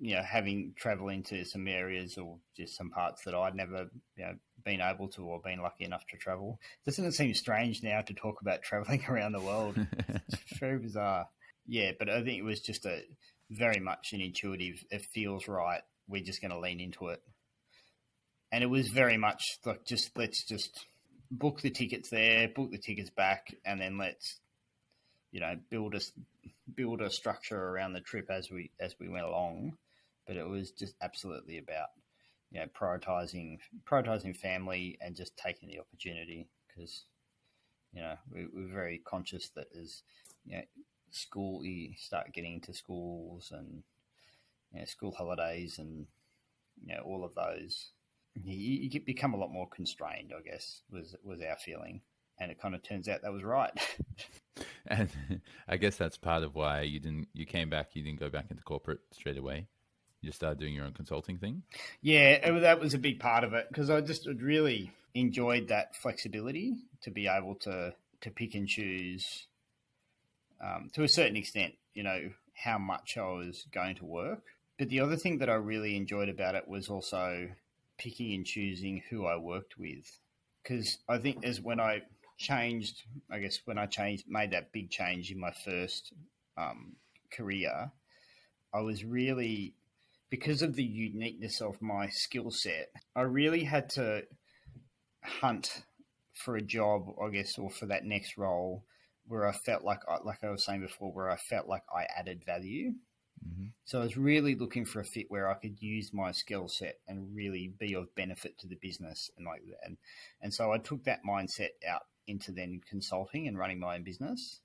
you know, having travel into some areas or just some parts that I'd never you know been able to or been lucky enough to travel. Doesn't it seem strange now to talk about traveling around the world? It's very bizarre. Yeah, but I think it was just a very much an intuitive. It feels right. We're just going to lean into it, and it was very much like just let's just book the tickets there, book the tickets back, and then let's you know build a build a structure around the trip as we as we went along. But it was just absolutely about you know prioritizing prioritizing family and just taking the opportunity because you know we, we're very conscious that as you know school you start getting to schools and you know, school holidays and you know all of those you, you become a lot more constrained i guess was was our feeling and it kind of turns out that was right and I guess that's part of why you didn't you came back you didn't go back into corporate straight away. You started doing your own consulting thing. yeah it, that was a big part of it because i just really enjoyed that flexibility to be able to to pick and choose um, to a certain extent you know how much i was going to work but the other thing that i really enjoyed about it was also picking and choosing who i worked with because i think as when i changed i guess when i changed made that big change in my first um, career i was really because of the uniqueness of my skill set i really had to hunt for a job i guess or for that next role where i felt like I, like i was saying before where i felt like i added value hmm so I was really looking for a fit where I could use my skill set and really be of benefit to the business and like that. And, and so I took that mindset out into then consulting and running my own business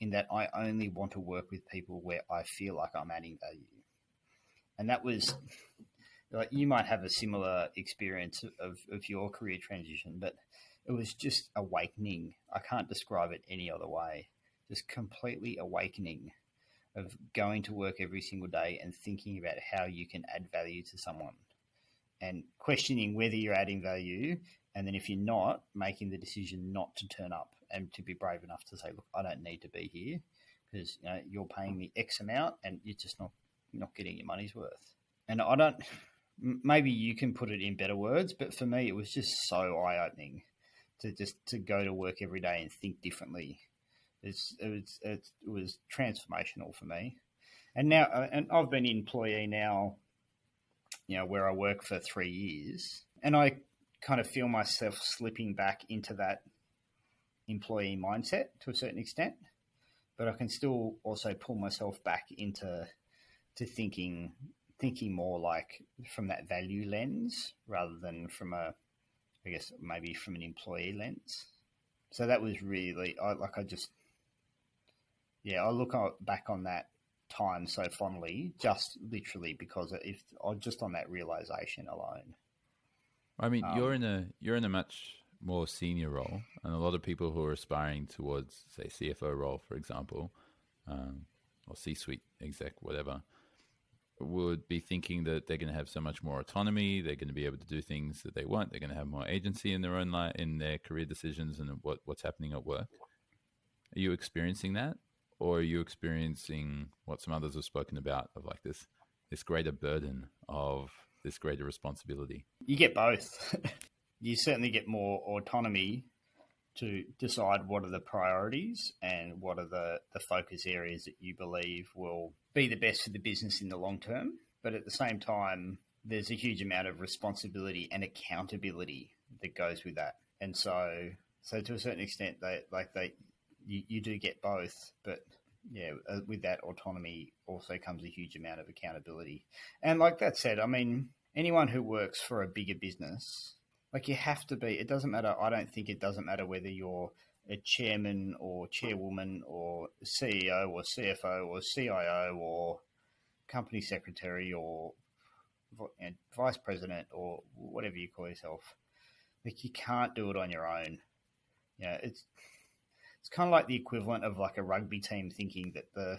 in that I only want to work with people where I feel like I'm adding value. And that was like you might have a similar experience of, of your career transition, but it was just awakening. I can't describe it any other way. Just completely awakening of going to work every single day and thinking about how you can add value to someone and questioning whether you're adding value and then if you're not making the decision not to turn up and to be brave enough to say look i don't need to be here because you know you're paying me x amount and you're just not not getting your money's worth. And i don't maybe you can put it in better words but for me it was just so eye-opening to just to go to work every day and think differently. It's, it was it was transformational for me, and now uh, and I've been employee now, you know, where I work for three years, and I kind of feel myself slipping back into that employee mindset to a certain extent, but I can still also pull myself back into to thinking thinking more like from that value lens rather than from a I guess maybe from an employee lens. So that was really I like I just yeah I look back on that time so fondly just literally because if just on that realization alone. I mean, Um, you're in a you're in a much more senior role, and a lot of people who are aspiring towards, say, CFO role, for example, um, or C-suite exec, whatever, would be thinking that they're going to have so much more autonomy. They're going to be able to do things that they want. They're going to have more agency in their own life, in their career decisions, and what what's happening at work. Are you experiencing that, or are you experiencing what some others have spoken about of like this this greater burden of this greater responsibility? You get both. you certainly get more autonomy to decide what are the priorities and what are the, the focus areas that you believe will be the best for the business in the long term. But at the same time, there's a huge amount of responsibility and accountability that goes with that. And so, so to a certain extent, they like they, you, you do get both, but yeah, uh, with that autonomy also comes a huge amount of accountability. And like that said, I mean, anyone who works for a bigger business, Like you have to be. It doesn't matter. I don't think it doesn't matter whether you're a chairman or chairwoman or CEO or CFO or CIO or company secretary or vice president or whatever you call yourself. Like you can't do it on your own. Yeah, it's it's kind of like the equivalent of like a rugby team thinking that the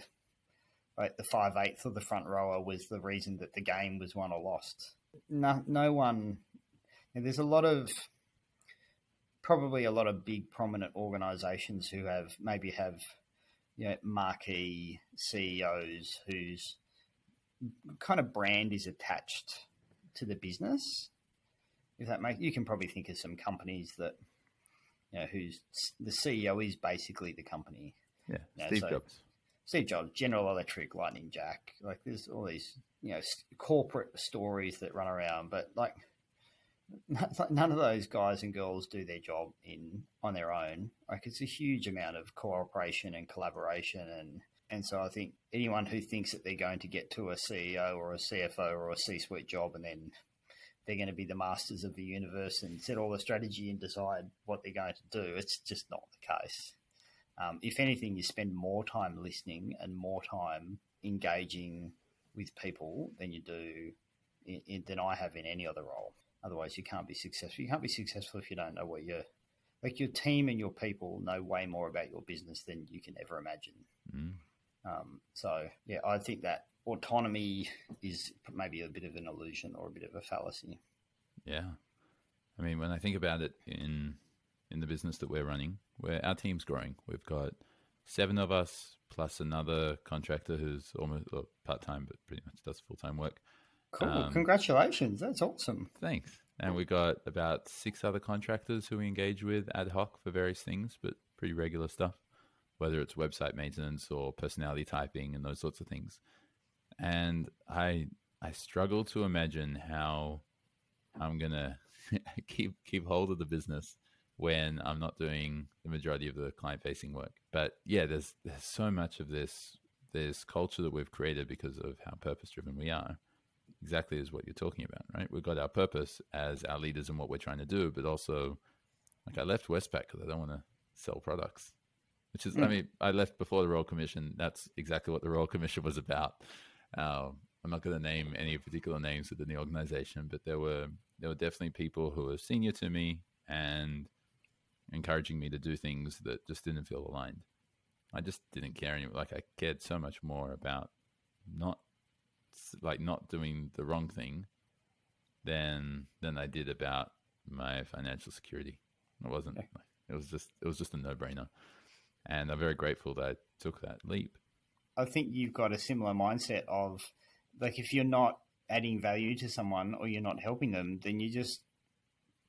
like the five eighths of the front rower was the reason that the game was won or lost. No, no one. There's a lot of probably a lot of big prominent organisations who have maybe have you know marquee CEOs whose kind of brand is attached to the business. If that makes you can probably think of some companies that you know whose the CEO is basically the company. Yeah, you know, Steve so Jobs. Steve Jobs, General Electric, Lightning Jack. Like there's all these you know corporate stories that run around, but like none of those guys and girls do their job in on their own. Like it's a huge amount of cooperation and collaboration and and so I think anyone who thinks that they're going to get to a CEO or a CFO or a C-suite job and then they're going to be the masters of the universe and set all the strategy and decide what they're going to do, it's just not the case. Um, if anything, you spend more time listening and more time engaging with people than you do in, in, than I have in any other role. Otherwise, you can't be successful. You can't be successful if you don't know what you're like. Your team and your people know way more about your business than you can ever imagine. Mm. Um, so, yeah, I think that autonomy is maybe a bit of an illusion or a bit of a fallacy. Yeah, I mean, when I think about it in in the business that we're running, where our team's growing, we've got seven of us plus another contractor who's almost part time, but pretty much does full time work. Cool. Um, Congratulations. That's awesome. Thanks. And we got about six other contractors who we engage with ad hoc for various things, but pretty regular stuff, whether it's website maintenance or personality typing and those sorts of things. And I I struggle to imagine how I'm gonna keep keep hold of the business when I'm not doing the majority of the client facing work. But yeah, there's there's so much of this this culture that we've created because of how purpose driven we are exactly as what you're talking about, right? We've got our purpose as our leaders and what we're trying to do, but also, like I left Westpac because I don't want to sell products, which is, mm. I mean, I left before the Royal Commission. That's exactly what the Royal Commission was about. Uh, I'm not going to name any particular names within the organization, but there were there were definitely people who were senior to me and encouraging me to do things that just didn't feel aligned. I just didn't care anymore. Like I cared so much more about not like not doing the wrong thing than than I did about my financial security. It wasn't. It was just it was just a no brainer, and I'm very grateful that I took that leap. I think you've got a similar mindset of like if you're not adding value to someone or you're not helping them, then you just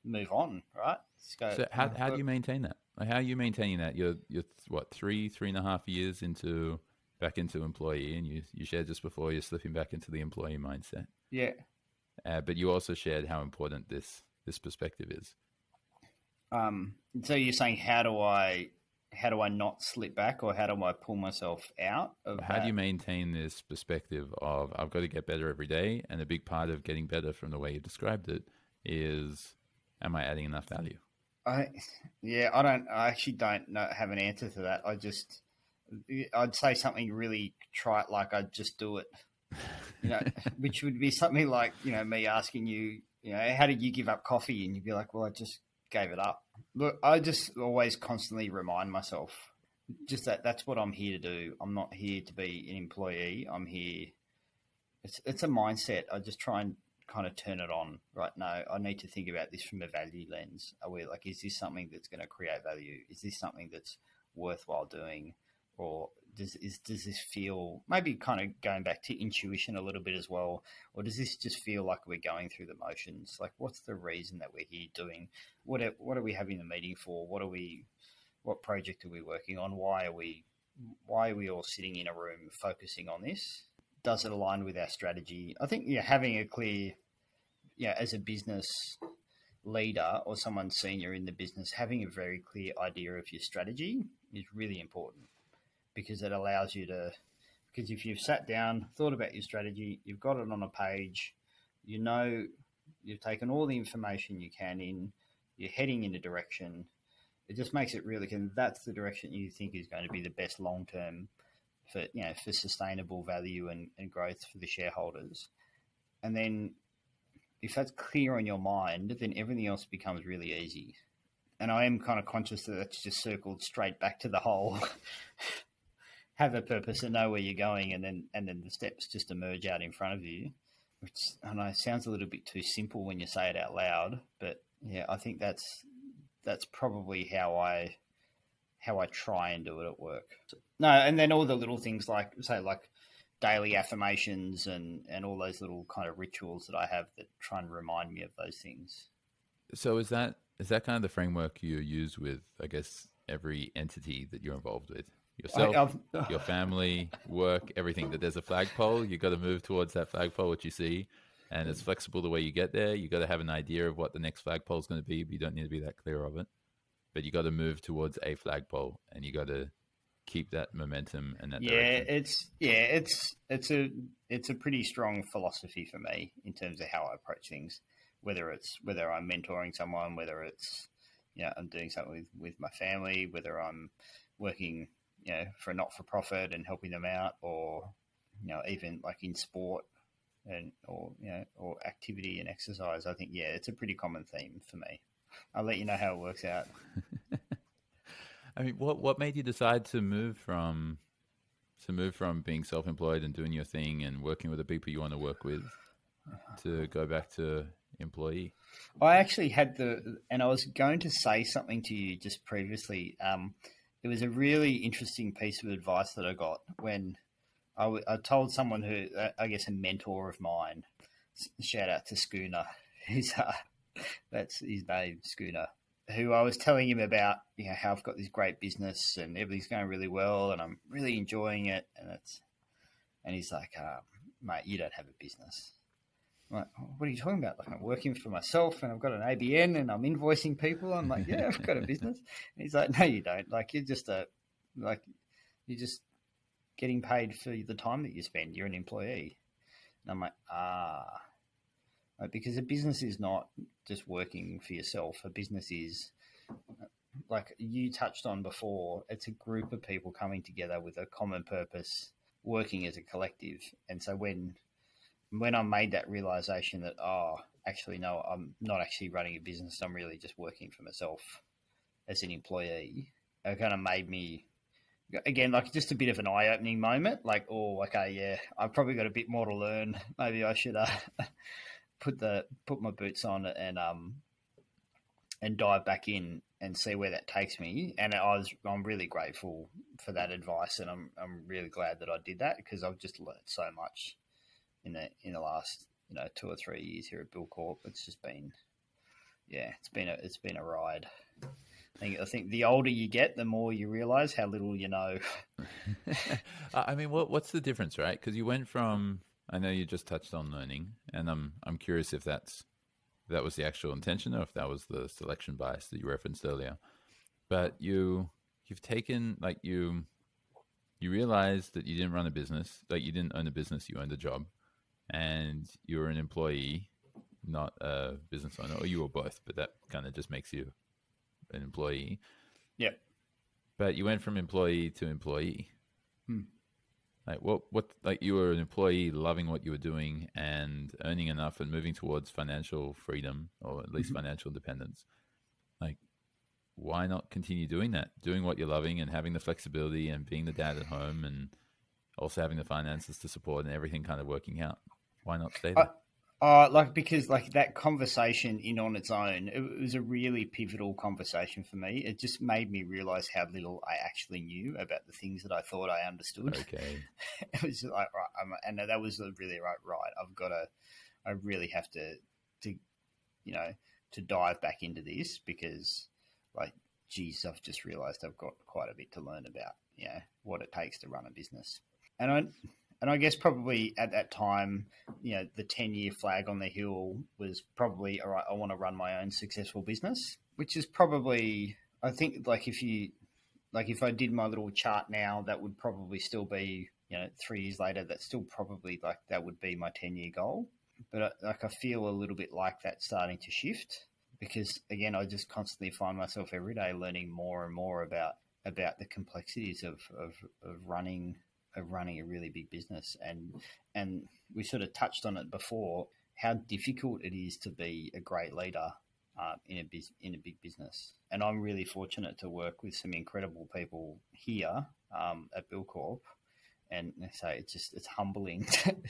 move on, right? Go, so how oh, how do you maintain that? Like how are you maintaining that? You're you're what three three and a half years into back into employee, and you you shared just before you're slipping back into the employee mindset. Yeah. Uh, but you also shared how important this this perspective is. Um, so you're saying how do I how do I not slip back, or how do I pull myself out of? How that? do you maintain this perspective of I've got to get better every day, and a big part of getting better, from the way you described it, is am I adding enough value? I yeah, I don't. I actually don't know, have an answer to that. I just I'd say something really trite like I'd just do it, you know, which would be something like you know me asking you, you know, how did you give up coffee, and you'd be like, well, I just gave it up. Look, I just always constantly remind myself just that that's what I'm here to do. I'm not here to be an employee. I'm here. It's it's a mindset. I just try and kind of turn it on. Right now, I need to think about this from a value lens. Are we like, is this something that's going to create value? Is this something that's worthwhile doing? Or does is does this feel maybe kind of going back to intuition a little bit as well, or does this just feel like we're going through the motions? Like, what's the reason that we're here doing? What are, what are we having the meeting for? What are we? What project are we working on? Why are we? Why are we all sitting in a room focusing on this? Does it align with our strategy? I think yeah, having a clear, yeah, as a business leader or someone senior in the business, having a very clear idea of your strategy is really important because it allows you to because if you've sat down, thought about your strategy, you've got it on a page, you know you've taken all the information you can in, you're heading in a direction. It just makes it really, and that's the direction you think is going to be the best long term for you know for sustainable value and, and growth for the shareholders. And then if that's clear on your mind, then everything else becomes really easy. And I am kind of conscious that that's just circled straight back to the whole have a purpose and know where you're going, and then and then the steps just emerge out in front of you. Which I know sounds a little bit too simple when you say it out loud, but yeah, I think that's that's probably how I how I try and do it at work. No, and then all the little things like say like daily affirmations and and all those little kind of rituals that I have that try and remind me of those things. So is that is that kind of the framework you use with I guess every entity that you're involved with? Yourself, I, your family, work, everything. That there's a flagpole, you got to move towards that flagpole, what you see, and it's flexible the way you get there. You got to have an idea of what the next flagpole is going to be, but you don't need to be that clear of it. But you got to move towards a flagpole, and you got to keep that momentum and that. Yeah, direction. it's yeah, it's it's a it's a pretty strong philosophy for me in terms of how I approach things. Whether it's whether I'm mentoring someone, whether it's you know I'm doing something with with my family, whether I'm working you know for a not for profit and helping them out, or you know even like in sport and or you know or activity and exercise. I think yeah, it's a pretty common theme for me. I'll let you know how it works out. I mean, what what made you decide to move from to move from being self employed and doing your thing and working with the people you want to work with to go back to employee? I actually had the, and I was going to say something to you just previously. Um, it was a really interesting piece of advice that I got when I, told someone who, uh, I guess, a mentor of mine. Shout out to Schooner. He's uh, that's his name, Schooner who I was telling him about, you know, how I've got this great business and everything's going really well and I'm really enjoying it. And it's, and he's like, um, mate, you don't have a business. I'm like, what are you talking about? Like, I'm working for myself and I've got an ABN and I'm invoicing people. I'm like, yeah, I've got a business. And he's like, no, you don't. Like, you're just a, like, you're just getting paid for the time that you spend. You're an employee. And I'm like, ah, like, because a business is not just working for yourself. A business is like you touched on before. It's a group of people coming together with a common purpose, working as a collective. And so when when I made that realization that oh, actually no, I'm not actually running a business. I'm really just working for myself as an employee. It kind of made me again like just a bit of an eye-opening moment like oh okay yeah i've probably got a bit more to learn maybe i should uh, put the put my boots on and um and dive back in and see where that takes me. And I was I'm really grateful for that advice, and I'm I'm really glad that I did that because I've just learned so much in the in the last you know two or three years here at Buildcorp. It's just been yeah, it's been a it's been a ride. I think, I think the older you get, the more you realize how little you know. I mean, what what's the difference, right? Because you went from I know you just touched on learning, and I'm I'm curious if that's that was the actual intention or if that was the selection bias that you referenced earlier. But you you've taken like you you realized that you didn't run a business, like you didn't own a business, you owned a job, and you're an employee, not a business owner, or you were both. But that kind of just makes you an employee. Yeah. But you went from employee to employee. Hmm. Like what what like you were an employee loving what you were doing and earning enough and moving towards financial freedom or at least mm-hmm. financial independence. Like why not continue doing that? Doing what you're loving and having the flexibility and being the dad at home and also having the finances to support and everything kind of working out. Why not stay there? Uh, like because like that conversation in on its own, it was a really pivotal conversation for me. It just made me realize how little I actually knew about the things that I thought I understood. Okay, it was like right, I'm, and that was really right. Right, I've got to, I really have to, to, you know, to dive back into this because, like, geez, I've just realized I've got quite a bit to learn about, you know, what it takes to run a business, and I and I guess probably at that time, you know, the 10 year flag on the hill was probably, all right, I want to run my own successful business, which is probably, I think, like if you, like if I did my little chart now, that would probably still be, you know, three years later, that's still probably like that would be my 10 year goal. but I, like I feel a little bit like that's starting to shift because again, I just constantly find myself every day learning more and more about about the complexities of, of, of running of running a really big business and and we sort of touched on it before how difficult it is to be a great leader uh, in a biz, in a big business. And I'm really fortunate to work with some incredible people here um, at Buildcorp and so it's just it's humbling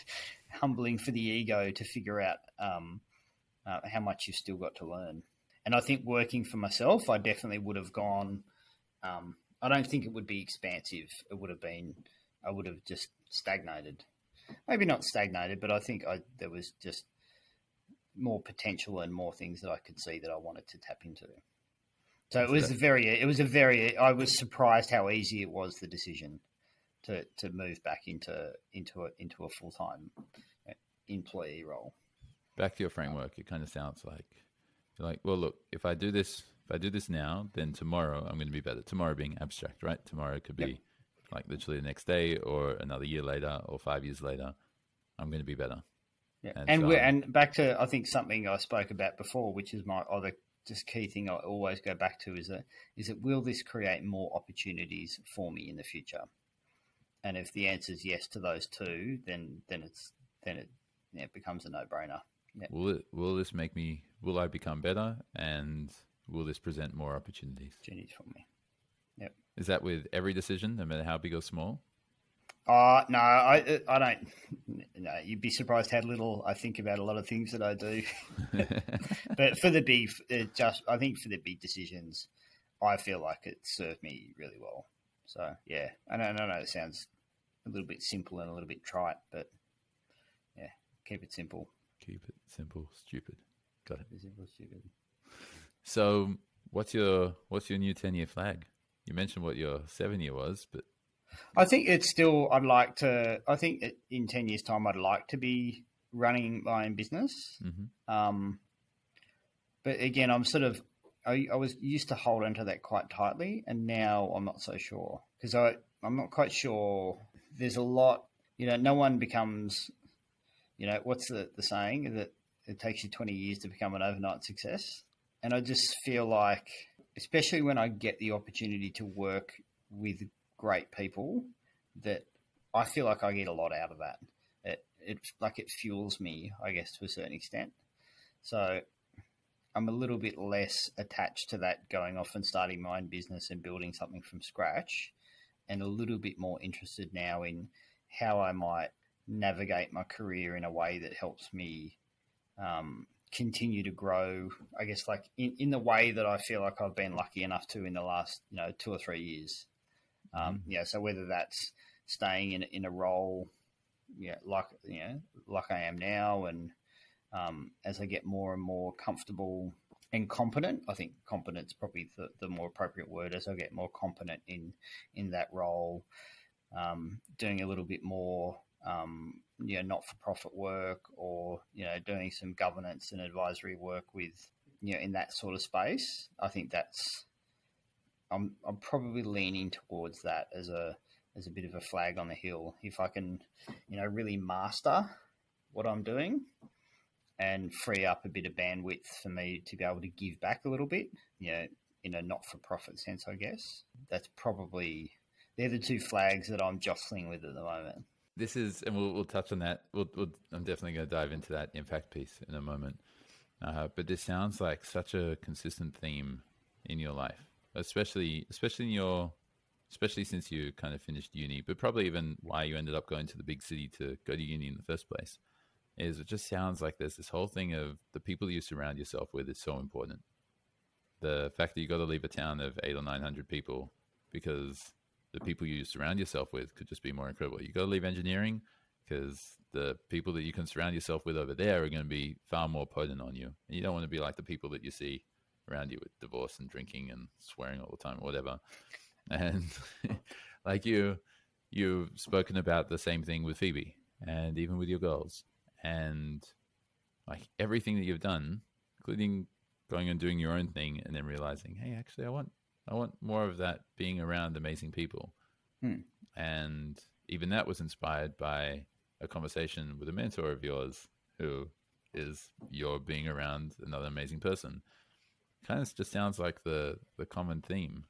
humbling for the ego to figure out um, uh, how much you've still got to learn. And I think working for myself I definitely would have gone um, I don't think it would be expansive. It would have been I would have just stagnated. Maybe not stagnated, but I think I, there was just more potential and more things that I could see that I wanted to tap into. So it was a very, it was a very, I was surprised how easy it was the decision to, to move back into into a into a full time uh, employee role. Back to your framework, it kind of sounds like you're like, well, look, if I do this, if I do this now, then tomorrow I'm going to be better. Tomorrow being abstract, right? Tomorrow could be. Yep like literally the next day or another year later or five years later, I'm going to be better. Yeah. And, and, so, and back to, I think, something I spoke about before, which is my other just key thing I always go back to is that, is that will this create more opportunities for me in the future? And if the answer is yes to those two, then, then it's, then it, yeah, it becomes a no brainer. Yeah. Will it, will this make me, will I become better? And will this present more opportunities? Opportunities for me. Is that with every decision, no matter how big or small? Uh, no, I, I don't. No, you'd be surprised how little I think about a lot of things that I do. but for the big, just I think for the big decisions, I feel like it served me really well. So yeah, I know, I know it sounds a little bit simple and a little bit trite, but yeah, keep it simple. Keep it simple, stupid. Got it. Simple, stupid. So, what's your what's your new ten year flag? You mentioned what your seven year was, but I think it's still. I'd like to. I think in ten years' time, I'd like to be running my own business. Mm-hmm. Um, but again, I'm sort of. I, I, was used to hold onto that quite tightly, and now I'm not so sure because I I'm not quite sure. There's a lot. You know, no one becomes. You know, what's the the saying that it takes you 20 years to become an overnight success, and I just feel like especially when I get the opportunity to work with great people, that I feel like I get a lot out of that. It, it like it fuels me, I guess, to a certain extent. So I'm a little bit less attached to that going off and starting my own business and building something from scratch, and a little bit more interested now in how I might navigate my career in a way that helps me um, continue to grow, I guess, like in, in the way that I feel like I've been lucky enough to in the last, you know, two or three years. Um, mm-hmm. Yeah. So whether that's staying in, in a role, yeah, like, you know, like I am now. And um, as I get more and more comfortable and competent, I think competence probably the, the more appropriate word as I get more competent in, in that role, um, doing a little bit more um, you know, not for profit work or, you know, doing some governance and advisory work with, you know, in that sort of space. I think that's, I'm, I'm probably leaning towards that as a, as a bit of a flag on the hill. If I can, you know, really master what I'm doing and free up a bit of bandwidth for me to be able to give back a little bit, you know, in a not for profit sense, I guess. That's probably, they're the two flags that I'm jostling with at the moment this is, and we'll, we'll touch on that. We'll, we'll, I'm definitely going to dive into that impact piece in a moment. Uh, but this sounds like such a consistent theme in your life, especially especially in your especially since you kind of finished uni, but probably even why you ended up going to the big city to go to uni in the first place. Is it just sounds like there's this whole thing of the people you surround yourself with is so important. The fact that you got to leave a town of eight or nine hundred people because the people you surround yourself with could just be more incredible. You got to leave engineering because the people that you can surround yourself with over there are going to be far more potent on you. And you don't want to be like the people that you see around you with divorce and drinking and swearing all the time or whatever. And like you, you've spoken about the same thing with Phoebe and even with your girls and like everything that you've done, including going and doing your own thing and then realizing, hey, actually, I want I want more of that being around amazing people. Hmm. And even that was inspired by a conversation with a mentor of yours who is you're being around another amazing person. Kind of just sounds like the the common theme.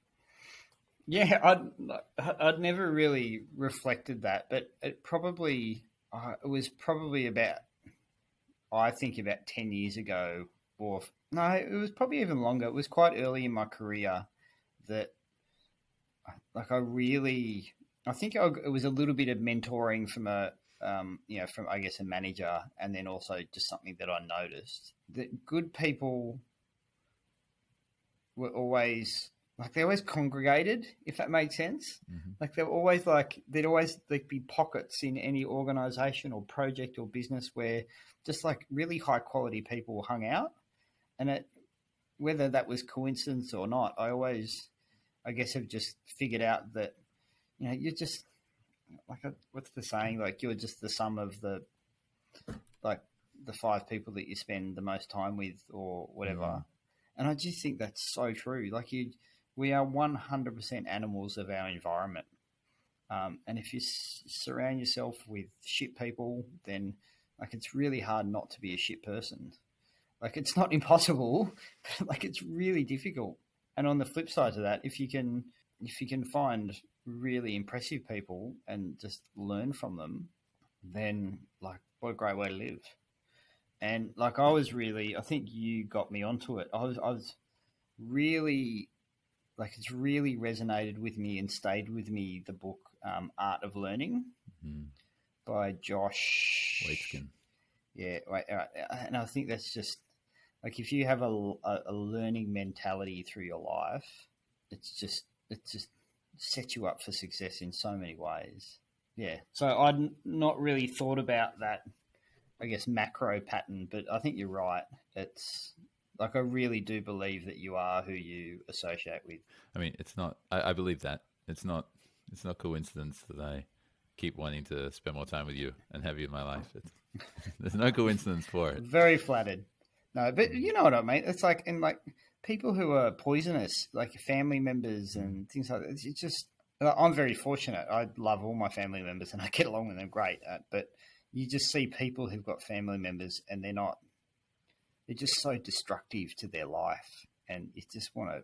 Yeah, I'd I'd never really reflected that, but it probably uh, it was probably about I think about ten years ago, or no, it was probably even longer. It was quite early in my career that, like, I really, I think I, it was a little bit of mentoring from a, um, you know, from I guess a manager, and then also just something that I noticed that good people were always like they always congregated, if that makes sense. Mm-hmm. Like they're always like there'd always like be pockets in any organization or project or business where just like really high quality people hung out, and it whether that was coincidence or not, I always, I guess, have just figured out that you know you're just like a, what's the saying? Like you're just the sum of the like the five people that you spend the most time with or whatever. Mm-hmm. And I just think that's so true. Like you we are 100% animals of our environment. Um, and if you s- surround yourself with shit people, then like it's really hard not to be a shit person. Like it's not impossible, but like it's really difficult. And on the flip side of that, if you can if you can find really impressive people and just learn from them, then like what a great way to live. And like I was really, I think you got me onto it. I was I was really like it's really resonated with me and stayed with me. The book um, Art of Learning mm-hmm. by Josh Waitzkin. Yeah, and I think that's just like if you have a, a, learning mentality through your life, it's just it just sets you up for success in so many ways. Yeah, so I'd not really thought about that. I guess macro pattern, but I think you're right. It's like I really do believe that you are who you associate with. I mean, it's not. I, I believe that it's not. It's not coincidence that I keep wanting to spend more time with you and have you in my life. It's, there's no coincidence for it. Very flattered. No, but you know what I mean. It's like and like people who are poisonous, like family members and things like that. It's just I'm very fortunate. I love all my family members and I get along with them great. Uh, but you just see people who've got family members and they're not they're just so destructive to their life, and you just want to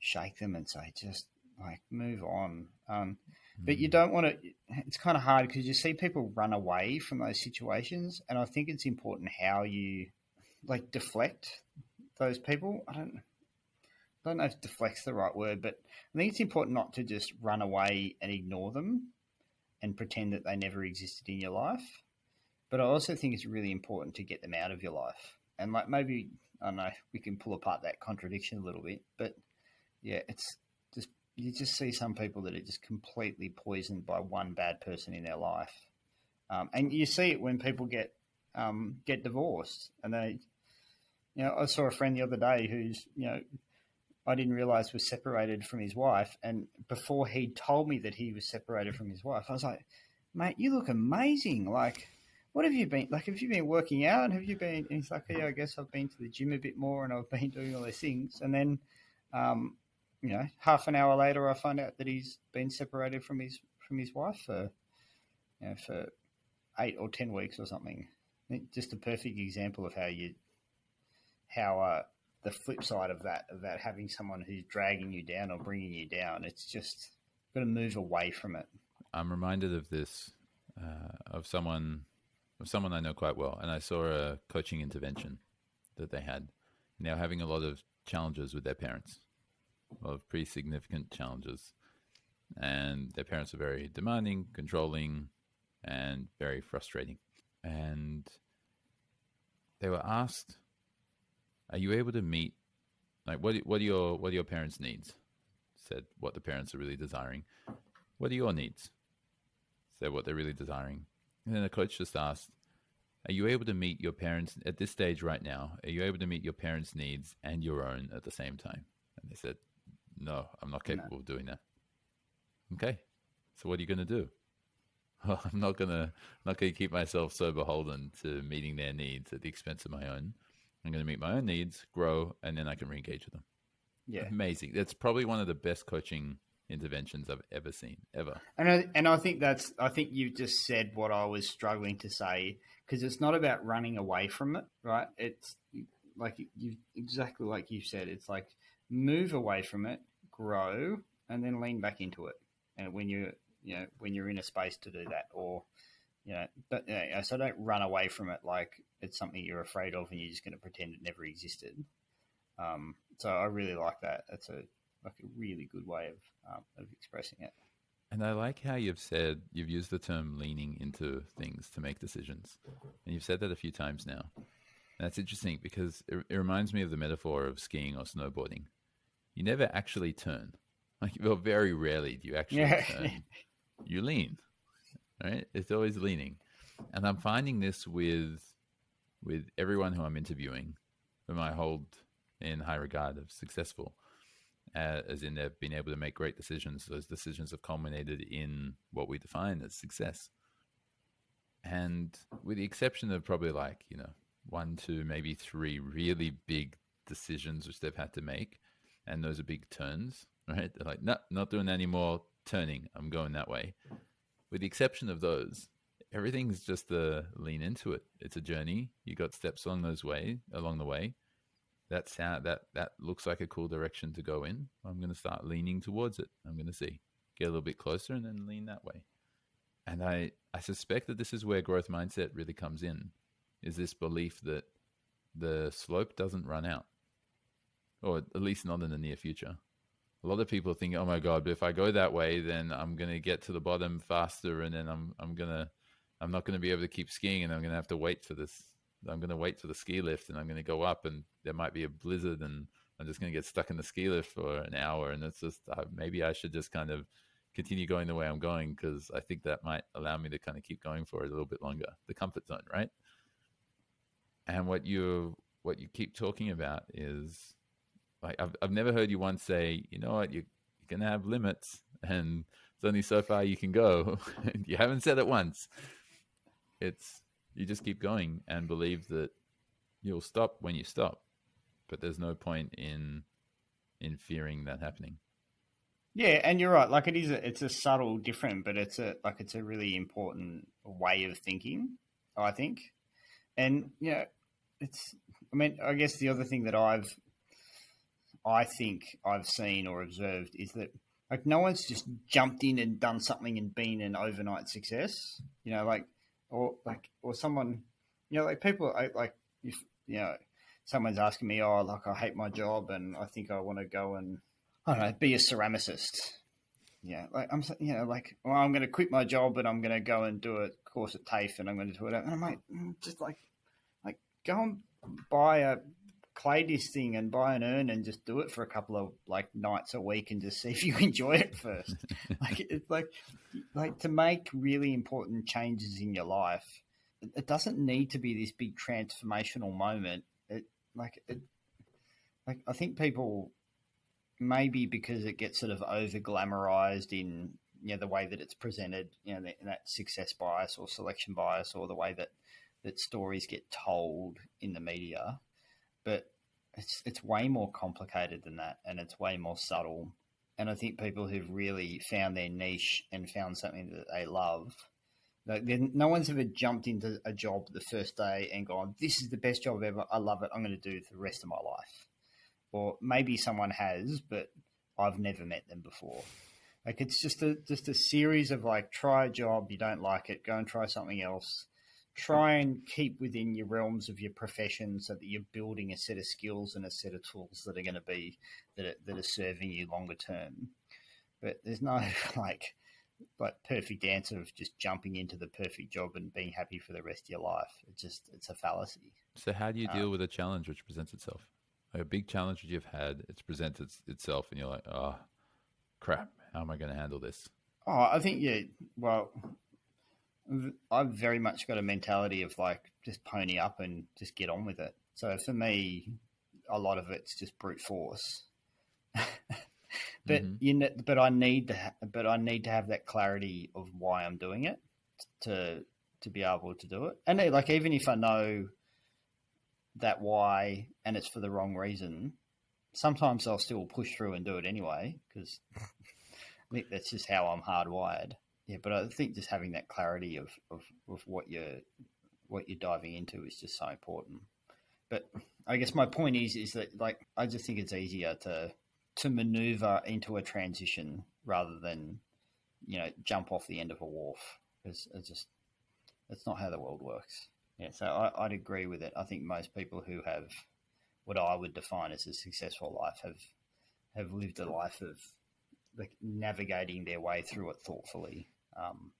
shake them and say, just like move on. Um, but you hmm. don't want to. It's kind of hard because you see people run away from those situations, and I think it's important how you like deflect those people. I don't. I don't know if deflect's the right word, but I think it's important not to just run away and ignore them and pretend that they never existed in your life. But I also think it's really important to get them out of your life and like maybe I don't know we can pull apart that contradiction a little bit, but yeah, it's just you just see some people that are just completely poisoned by one bad person in their life, um, and you see it when people get um, get divorced, and they, you know, I saw a friend the other day who's you know. I didn't realize was separated from his wife, and before he told me that he was separated from his wife, I was like, "Mate, you look amazing! Like, what have you been like? Have you been working out? And have you been? And he's like, yeah, I guess I've been to the gym a bit more, and I've been doing all these things. And then, um, you know, half an hour later, I find out that he's been separated from his from his wife for, you know, for eight or ten weeks or something. Just a perfect example of how you, how uh, the flip side of that of that having someone who's dragging you down or bringing you down. It's just got to move away from it. I'm reminded of this uh, of someone of someone I know quite well, and I saw a coaching intervention that they had. Now having a lot of challenges with their parents, a lot of pretty significant challenges, and their parents are very demanding, controlling, and very frustrating. And they were asked, "Are you able to meet like what? What are your what are your parents' needs?" Said what the parents are really desiring. What are your needs? Said what they're really desiring and then the coach just asked, Are you able to meet your parents at this stage right now? Are you able to meet your parents' needs and your own at the same time? And they said, No, I'm not capable no. of doing that. Okay. So what are you going to do? Well, I'm not gonna not gonna keep myself so beholden to meeting their needs at the expense of my own. I'm gonna meet my own needs, grow, and then I can re-engage with them. Yeah, amazing. That's probably one of the best coaching interventions I've ever seen, ever. And I, and I think that's I think you've just said what I was struggling to say because it's not about running away from it, right? It's like you exactly like you said. It's like move away from it, grow, and then lean back into it. And when you you know when you're in a space to do that, or you know, but, you know, so don't run away from it like it's something you're afraid of and you're just going to pretend it never existed. Um, so I really like that. That's a like a really good way of um, of expressing it. And I like how you've said you've used the term leaning into things to make decisions, and you've said that a few times now. And that's interesting because it, it reminds me of the metaphor of skiing or snowboarding. You never actually turn. Like, well, very rarely do you actually Yeah. turn. You lean, right? It's always leaning, and I'm finding this with with everyone who I'm interviewing, whom I hold in high regard of successful, uh, as in they've been able to make great decisions. Those decisions have culminated in what we define as success. And with the exception of probably like, you know, one, two, maybe three really big decisions which they've had to make, and those are big turns, right? They're like, no, not doing any more turning, I'm going that way. With the exception of those, everything's just a lean into it. It's a journey. You got steps along those way, along the way that sound that that looks like a cool direction to go in. I'm going to start leaning towards it. I'm going to see, get a little bit closer, and then lean that way. And I I suspect that this is where growth mindset really comes in, is this belief that the slope doesn't run out, or at least not in the near future. A lot of people think, oh my god, but if I go that way, then I'm going to get to the bottom faster, and then I'm I'm gonna I'm not going to be able to keep skiing, and I'm going to have to wait for this I'm going to wait for the ski lift and I'm going to go up and there might be a blizzard and I'm just going to get stuck in the ski lift for an hour. And it's just, uh, maybe I should just kind of continue going the way I'm going because I think that might allow me to kind of keep going for a little bit longer. The comfort zone, right? And what you what you keep talking about is like I've I've never heard you once say, you know what, you you're gonna have limits and it's only so far you can go. you haven't said it once. It's you just keep going and believe that you'll stop when you stop. But there's no point in in fearing that happening. Yeah, and you're right. Like it is, a, it's a subtle different, but it's a like it's a really important way of thinking. I think, and you know, it's. I mean, I guess the other thing that I've, I think I've seen or observed is that like no one's just jumped in and done something and been an overnight success. You know, like or like or someone, you know, like people I, like if you know someone's asking me, oh, like I hate my job and I think I want to go and I don't know, be a ceramicist. Yeah, like I'm, you know, like well, I'm going to quit my job and I'm going to go and do a course at TAFE and I'm going to do it. And I'm like, mm, just like, like go and buy a clay this thing and buy an urn and just do it for a couple of like nights a week and just see if you enjoy it first. like it's like, like to make really important changes in your life, it, it doesn't need to be this big transformational moment. It like it, like I think people maybe because it gets sort of over glamorized in you know the way that it's presented, you know, that, that success bias or selection bias, or the way that that stories get told in the media. But it's it's way more complicated than that, and it's way more subtle. And I think people who've really found their niche and found something that they love, like no one's ever jumped into a job the first day and gone, "This is the best job ever. I love it. I'm going to do it for the rest of my life." or maybe someone has, but I've never met them before. Like it's just a just a series of like try a job, you don't like it, go and try something else. Try and keep within your realms of your profession so that you're building a set of skills and a set of tools that are going to be that are, that are serving you longer term. But there's no like like perfect answer of just jumping into the perfect job and being happy for the rest of your life. It's just it's a fallacy. So how do you deal Um, with a challenge which presents itself? Like a big challenge that you've had, it's presented itself, and you're like, oh, crap, how am I going to handle this? Oh, I think yeah. Well, I've very much got a mentality of like just pony up and just get on with it. So for me, a lot of it's just brute force. but Mhm. you know, but I need to, ha- but I need to have that clarity of why I'm doing it to to be able to do it. And like even if I know that why and it's for the wrong reason, sometimes I'll still push through and do it anyway because I think that's just how I'm hardwired. Yeah, but I think just having that clarity of, of, of what you're what you're diving into is just so important. But I guess my point is is that like I just think it's easier to to maneuver into a transition rather than you know jump off the end of a wharf. It's, it's just that's not how the world works. Yeah, so I, I'd agree with it. I think most people who have what I would define as a successful life have have lived a life of like navigating their way through it thoughtfully, um,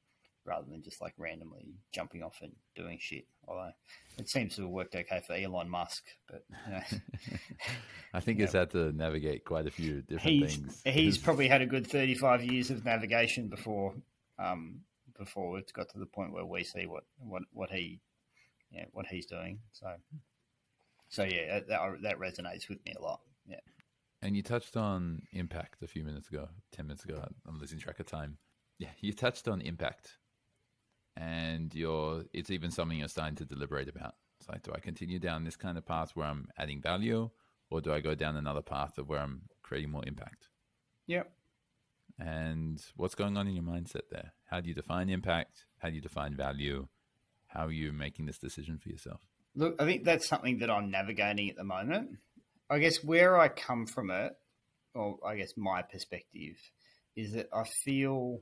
rather than just like randomly jumping off and doing shit. Although it seems to have worked okay for Elon Musk, but you know, I think he's had to navigate quite a few different he's things. he's probably had a good thirty five years of navigation before um, before it's got to the point where we see what what what he yeah what he's doing. So so yeah, that that resonates with me a lot. Yeah. And you touched on impact a few minutes ago, 10 minutes ago. I'm losing track of time. Yeah, you touched on impact. And you're, it's even something you're starting to deliberate about. It's like, do I continue down this kind of path where I'm adding value, or do I go down another path of where I'm creating more impact? Yep. And what's going on in your mindset there? How do you define impact? How do you define value? How are you making this decision for yourself? Look, I think that's something that I'm navigating at the moment. I guess where I come from it, or I guess my perspective, is that I feel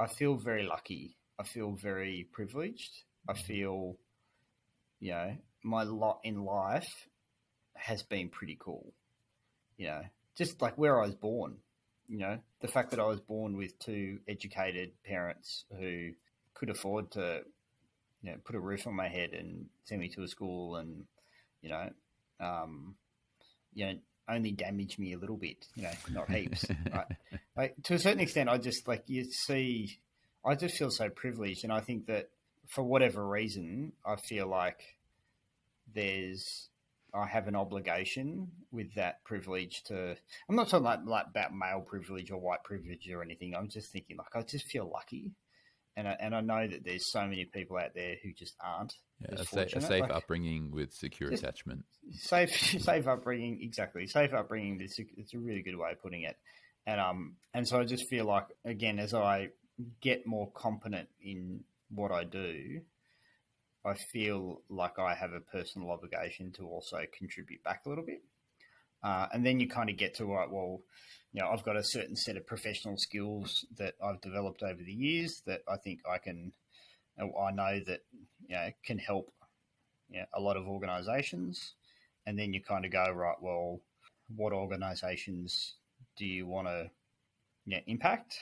I feel very lucky. I feel very privileged. I feel, you know, my lot in life has been pretty cool. You know, just like where I was born. You know, the fact that I was born with two educated parents who could afford to, you know, put a roof on my head and send me to a school and, you know, um, you know, only damage me a little bit, you know, not heaps. right? Like to a certain extent, I just like you see, I just feel so privileged, and I think that for whatever reason, I feel like there's I have an obligation with that privilege to. I'm not talking like, like about male privilege or white privilege or anything. I'm just thinking like I just feel lucky and I, and I know that there's so many people out there who just aren't. Yeah, a, sa- a, safe like, upbringing with secure attachment. Safe, safe upbringing, exactly. Safe upbringing. It's a, it's a really good way of putting it. And um, and so I just feel like again, as I get more competent in what I do, I feel like I have a personal obligation to also contribute back a little bit. Uh, and then you kind of get to right, well, you know, I've got a certain set of professional skills that I've developed over the years that I think I can, I know that, you know, can help you know, a lot of organizations. And then you kind of go, right, well, what organizations do you want to you know, impact?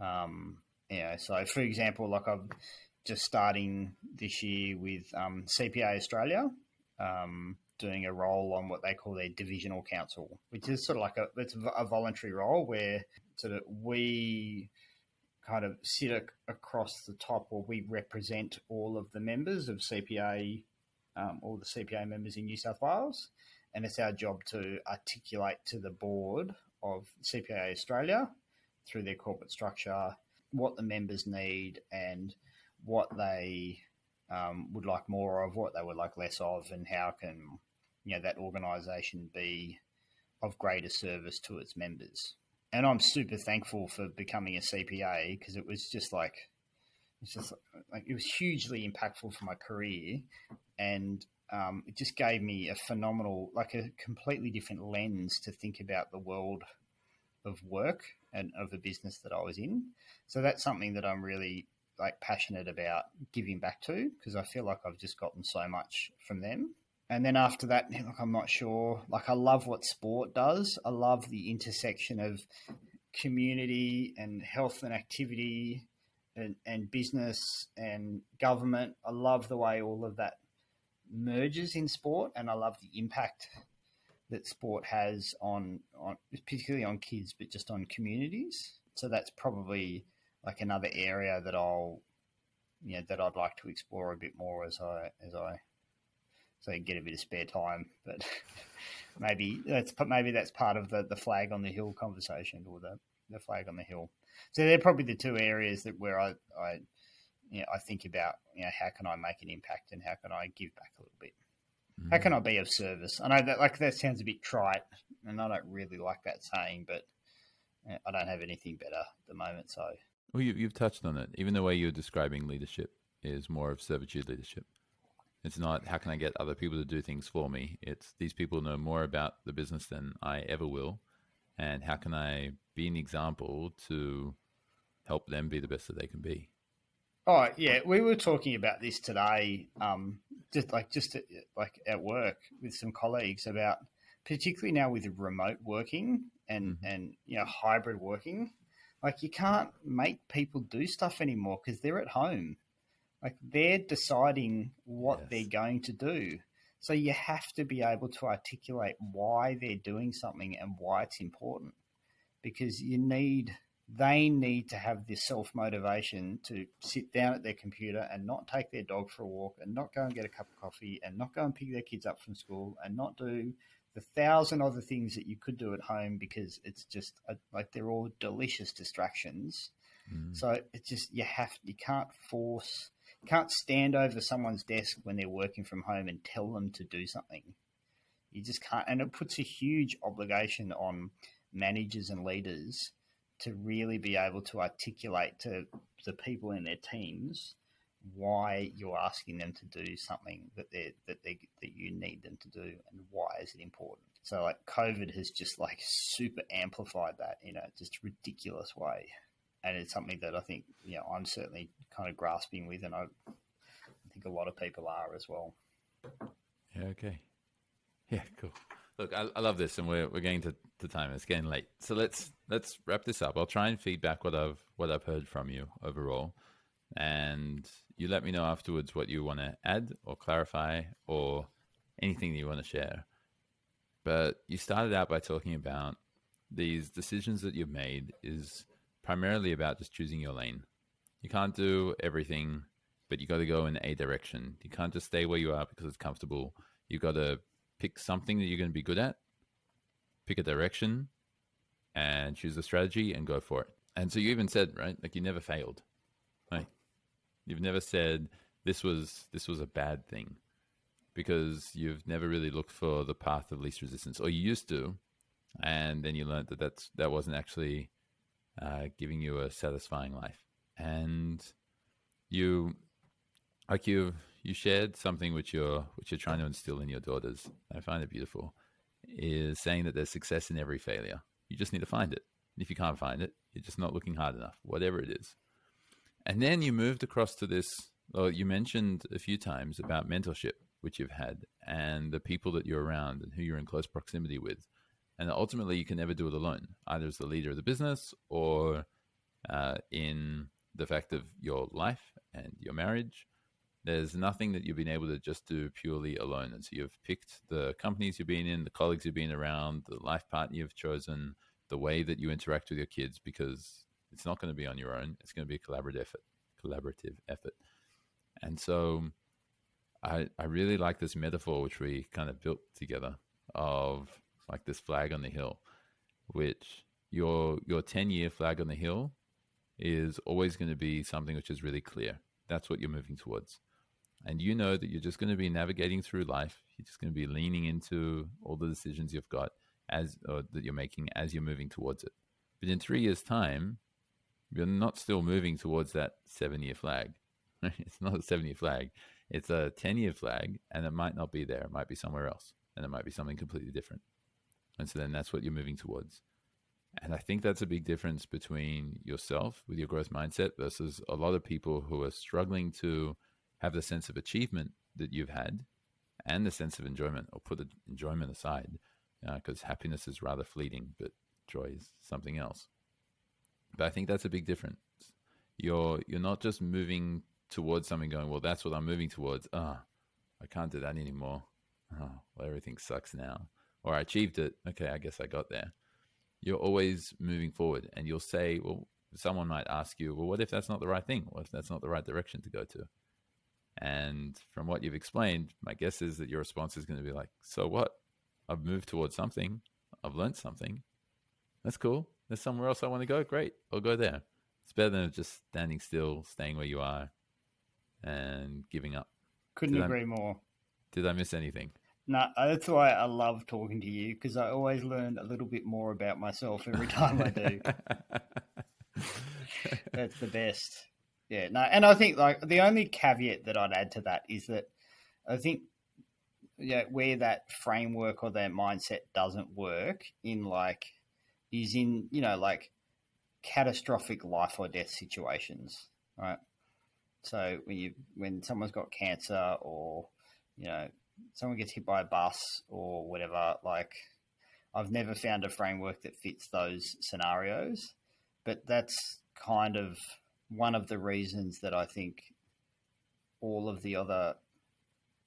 Um, you know, so for example, like I'm just starting this year with um, CPA Australia. Um, doing a role on what they call their divisional council, which is sort of like a it's a voluntary role where sort of we kind of sit across the top, or we represent all of the members of CPA, um, all the CPA members in New South Wales, and it's our job to articulate to the board of CPA Australia through their corporate structure what the members need and what they um, would like more of, what they would like less of, and how can you know that organisation be of greater service to its members. And I'm super thankful for becoming a CPA because it was just like it's just like it was hugely impactful for my career, and um, it just gave me a phenomenal, like a completely different lens to think about the world of work and of the business that I was in. So that's something that I'm really like passionate about giving back to because I feel like I've just gotten so much from them and then after that, look, I'm not sure. Like, I love what sport does. I love the intersection of community and health and activity and, and business and government. I love the way all of that merges in sport, and I love the impact that sport has on, on particularly on kids, but just on communities. So that's probably like another area that I'll, you know, that I'd like to explore a bit more as I as I so you get a bit of spare time. But maybe that's maybe that's part of the, the flag on the hill conversation or the, the flag on the hill. So they're probably the two areas that where I, I you know, I think about you know how can I make an impact and how can I give back a little bit. Mm-hmm. How can I be of service? I know that like that sounds a bit trite, and I don't really like that saying, but I don't have anything better at the moment. So, well, you, you've touched on it. Even the way you're describing leadership is more of servitude leadership. It's not how can I get other people to do things for me. It's these people know more about the business than I ever will, and how can I be an example to help them be the best that they can be. Oh yeah, we were talking about this today, um, just like just at, like at work with some colleagues about, particularly now with remote working and mm-hmm. and you know hybrid working, like you can't make people do stuff anymore because they're at home, like they're deciding what yes. they're going to do. So you have to be able to articulate why they're doing something and why it's important, because you need they need to have this self motivation to sit down at their computer and not take their dog for a walk and not go and get a cup of coffee and not go and pick their kids up from school and not do the thousand other things that you could do at home because it's just like they're all delicious distractions. Mm. So it's just you have you can't force can't stand over someone's desk when they're working from home and tell them to do something. You just can't, and it puts a huge obligation on managers and leaders to really be able to articulate to the people in their teams why you're asking them to do something that they that they that you need them to do and why is it important. So like COVID has just like super amplified that in a just ridiculous way. And it's something that I think, you know, I'm certainly kind of grasping with and I, I think a lot of people are as well. Yeah, okay. Yeah, cool. Look, I, I love this and we're we're getting to the time. It's getting late, so let's let's wrap this up. I'll try and feedback what I've what I've heard from you overall, and you let me know afterwards what you want to add or clarify or anything that you want to share. But you started out by talking about these decisions that you've made is primarily about just choosing your lane. You can't do everything, but you got to go in a direction. You can't just stay where you are because it's comfortable. You got to pick something that you're going to be good at pick a direction and choose a strategy and go for it. And so you even said, right, like you never failed. Right? You've never said this was this was a bad thing because you've never really looked for the path of least resistance, or you used to, and then you learned that that's that wasn't actually uh, giving you a satisfying life. And you, like you, you shared something which you're which you're trying to instill in your daughters. I find it beautiful is saying that there's success in every failure. You just need to find it. And if you can't find it, you're just not looking hard enough, whatever it is. And then you moved across to this. Well, you mentioned a few times about mentorship, which you've had, and the people that you're around and who you're in close proximity with. And ultimately, you can never do it alone, either as the leader of the business or uh, in the fact of your life and your marriage there's nothing that you've been able to just do purely alone. And so you've picked the companies you've been in, the colleagues you've been around, the life partner you've chosen, the way that you interact with your kids, because it's not going to be on your own. It's going to be a collaborative effort, collaborative effort. And so I, I really like this metaphor, which we kind of built together of like this flag on the hill, which your, your 10 year flag on the hill is always going to be something which is really clear. That's what you're moving towards and you know that you're just going to be navigating through life. You're just going to be leaning into all the decisions you've got as uh, that you're making as you're moving towards it. But in three years' time, you're not still moving towards that seven-year flag. it's not a seven-year flag; it's a ten-year flag, and it might not be there. It might be somewhere else, and it might be something completely different. And so then that's what you're moving towards. And I think that's a big difference between yourself with your growth mindset versus a lot of people who are struggling to have the sense of achievement that you've had and the sense of enjoyment, or put the enjoyment aside, because uh, happiness is rather fleeting, but joy is something else. But I think that's a big difference. You're you're not just moving towards something, going, well, that's what I'm moving towards. Ah, oh, I can't do that anymore. Oh, well, everything sucks now. Or I achieved it. Okay, I guess I got there. You're always moving forward, and you'll say, well, someone might ask you, well, what if that's not the right thing? What if that's not the right direction to go to? And from what you've explained, my guess is that your response is going to be like, so what? I've moved towards something. I've learned something. That's cool. There's somewhere else I want to go. Great. I'll go there. It's better than just standing still, staying where you are, and giving up. Couldn't did agree I, more. Did I miss anything? No, that's why I love talking to you because I always learn a little bit more about myself every time I do. that's the best. Yeah, no, and I think like the only caveat that I'd add to that is that I think yeah, where that framework or that mindset doesn't work in like is in you know like catastrophic life or death situations, right? So when you when someone's got cancer or you know someone gets hit by a bus or whatever, like I've never found a framework that fits those scenarios, but that's kind of one of the reasons that I think all of the other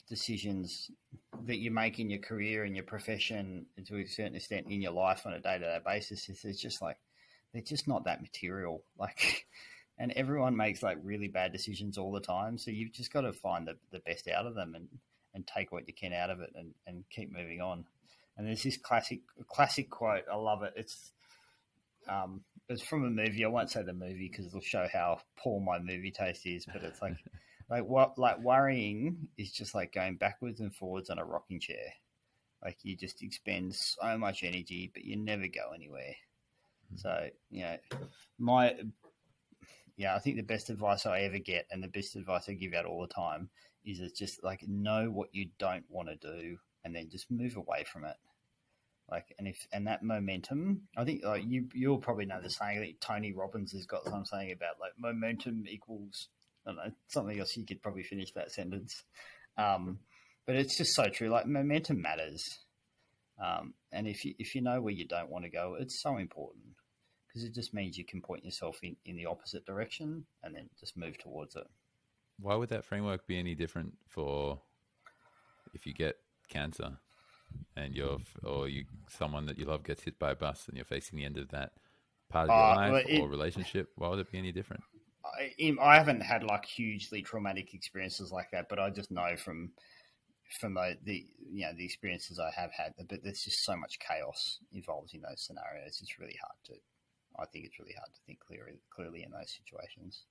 decisions that you make in your career and your profession and to a certain extent in your life on a day-to-day basis is it's just like they're just not that material. Like and everyone makes like really bad decisions all the time so you've just got to find the, the best out of them and and take what you can out of it and, and keep moving on. And there's this classic classic quote. I love it. It's um it's from a movie. I won't say the movie because it'll show how poor my movie taste is but it's like like what like worrying is just like going backwards and forwards on a rocking chair. Like you just expend so much energy but you never go anywhere. So you know my yeah i think the best advice i ever get and the best advice i give out all the time is it's just like know what you don't want to do and then just move away from it like and if and that momentum i think like you you'll probably know the saying that tony robbins has got some saying about like momentum equals I don't know, something else you could probably finish that sentence. Um, but it's just so true. Like momentum matters, um, and if you if you know where you don't want to go, it's so important because it just means you can point yourself in, in the opposite direction and then just move towards it. Why would that framework be any different for if you get cancer and you're or you someone that you love gets hit by a bus and you're facing the end of that part of your uh, life it, or relationship? Why would it be any different? I, I haven't had like hugely traumatic experiences like that, but I just know from from the, the you know the experiences I have had, but there's just so much chaos involved in those scenarios. It's really hard to. I think it's really hard to think clearly clearly in those situations.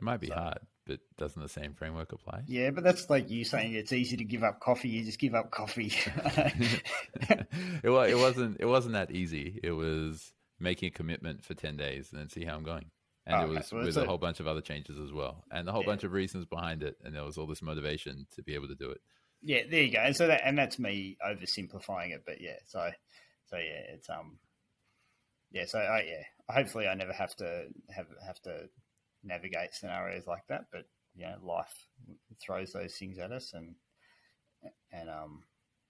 It might be so, hard, but doesn't the same framework apply? Yeah, but that's like you saying it's easy to give up coffee. You just give up coffee. it, it wasn't. It wasn't that easy. It was making a commitment for ten days and then see how I'm going and oh, it was well, with a, a, whole bunch of other changes as well, and a whole yeah. bunch of reasons behind it, and there was all this motivation to be able to do it. Yeah, there you go. And so that, and that's me oversimplifying it, but yeah, so, so yeah, it's um, yeah, so I yeah, hopefully I never have to have have to navigate scenarios like that, but you know, life throws those things at us, and and um,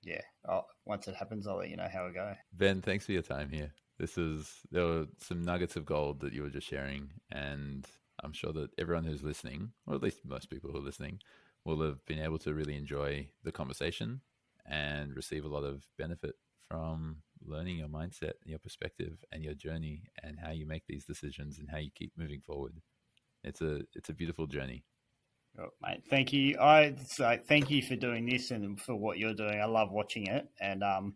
yeah, I'll, once it happens, I'll let you know how it go. Ben, thanks for your time here this is there were some nuggets of gold that you were just sharing, and I'm sure that everyone who's listening, or at least most people who are listening, will have been able to really enjoy the conversation and receive a lot of benefit from learning your mindset, your perspective, and your journey, and how you make these decisions and how you keep moving forward. It's a it's a beautiful journey. Oh, mate, thank you. I so thank you for doing this and for what you're doing. I love watching it, and um,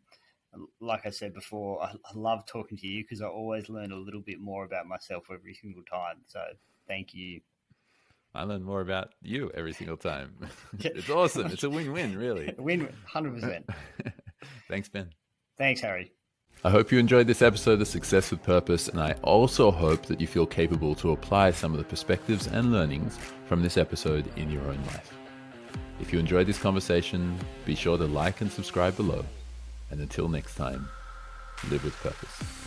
like I said before, I, I love talking to you because I always learn a little bit more about myself every single time. So thank you. I learn more about you every single time. it's awesome. It's a win-win, really. Win, hundred percent. Thanks, Ben. Thanks, Harry. I hope you enjoyed this episode of Success with Purpose, and I also hope that you feel capable to apply some of the perspectives and learnings from this episode in your own life. If you enjoyed this conversation, be sure to like and subscribe below. And until next time, live with purpose.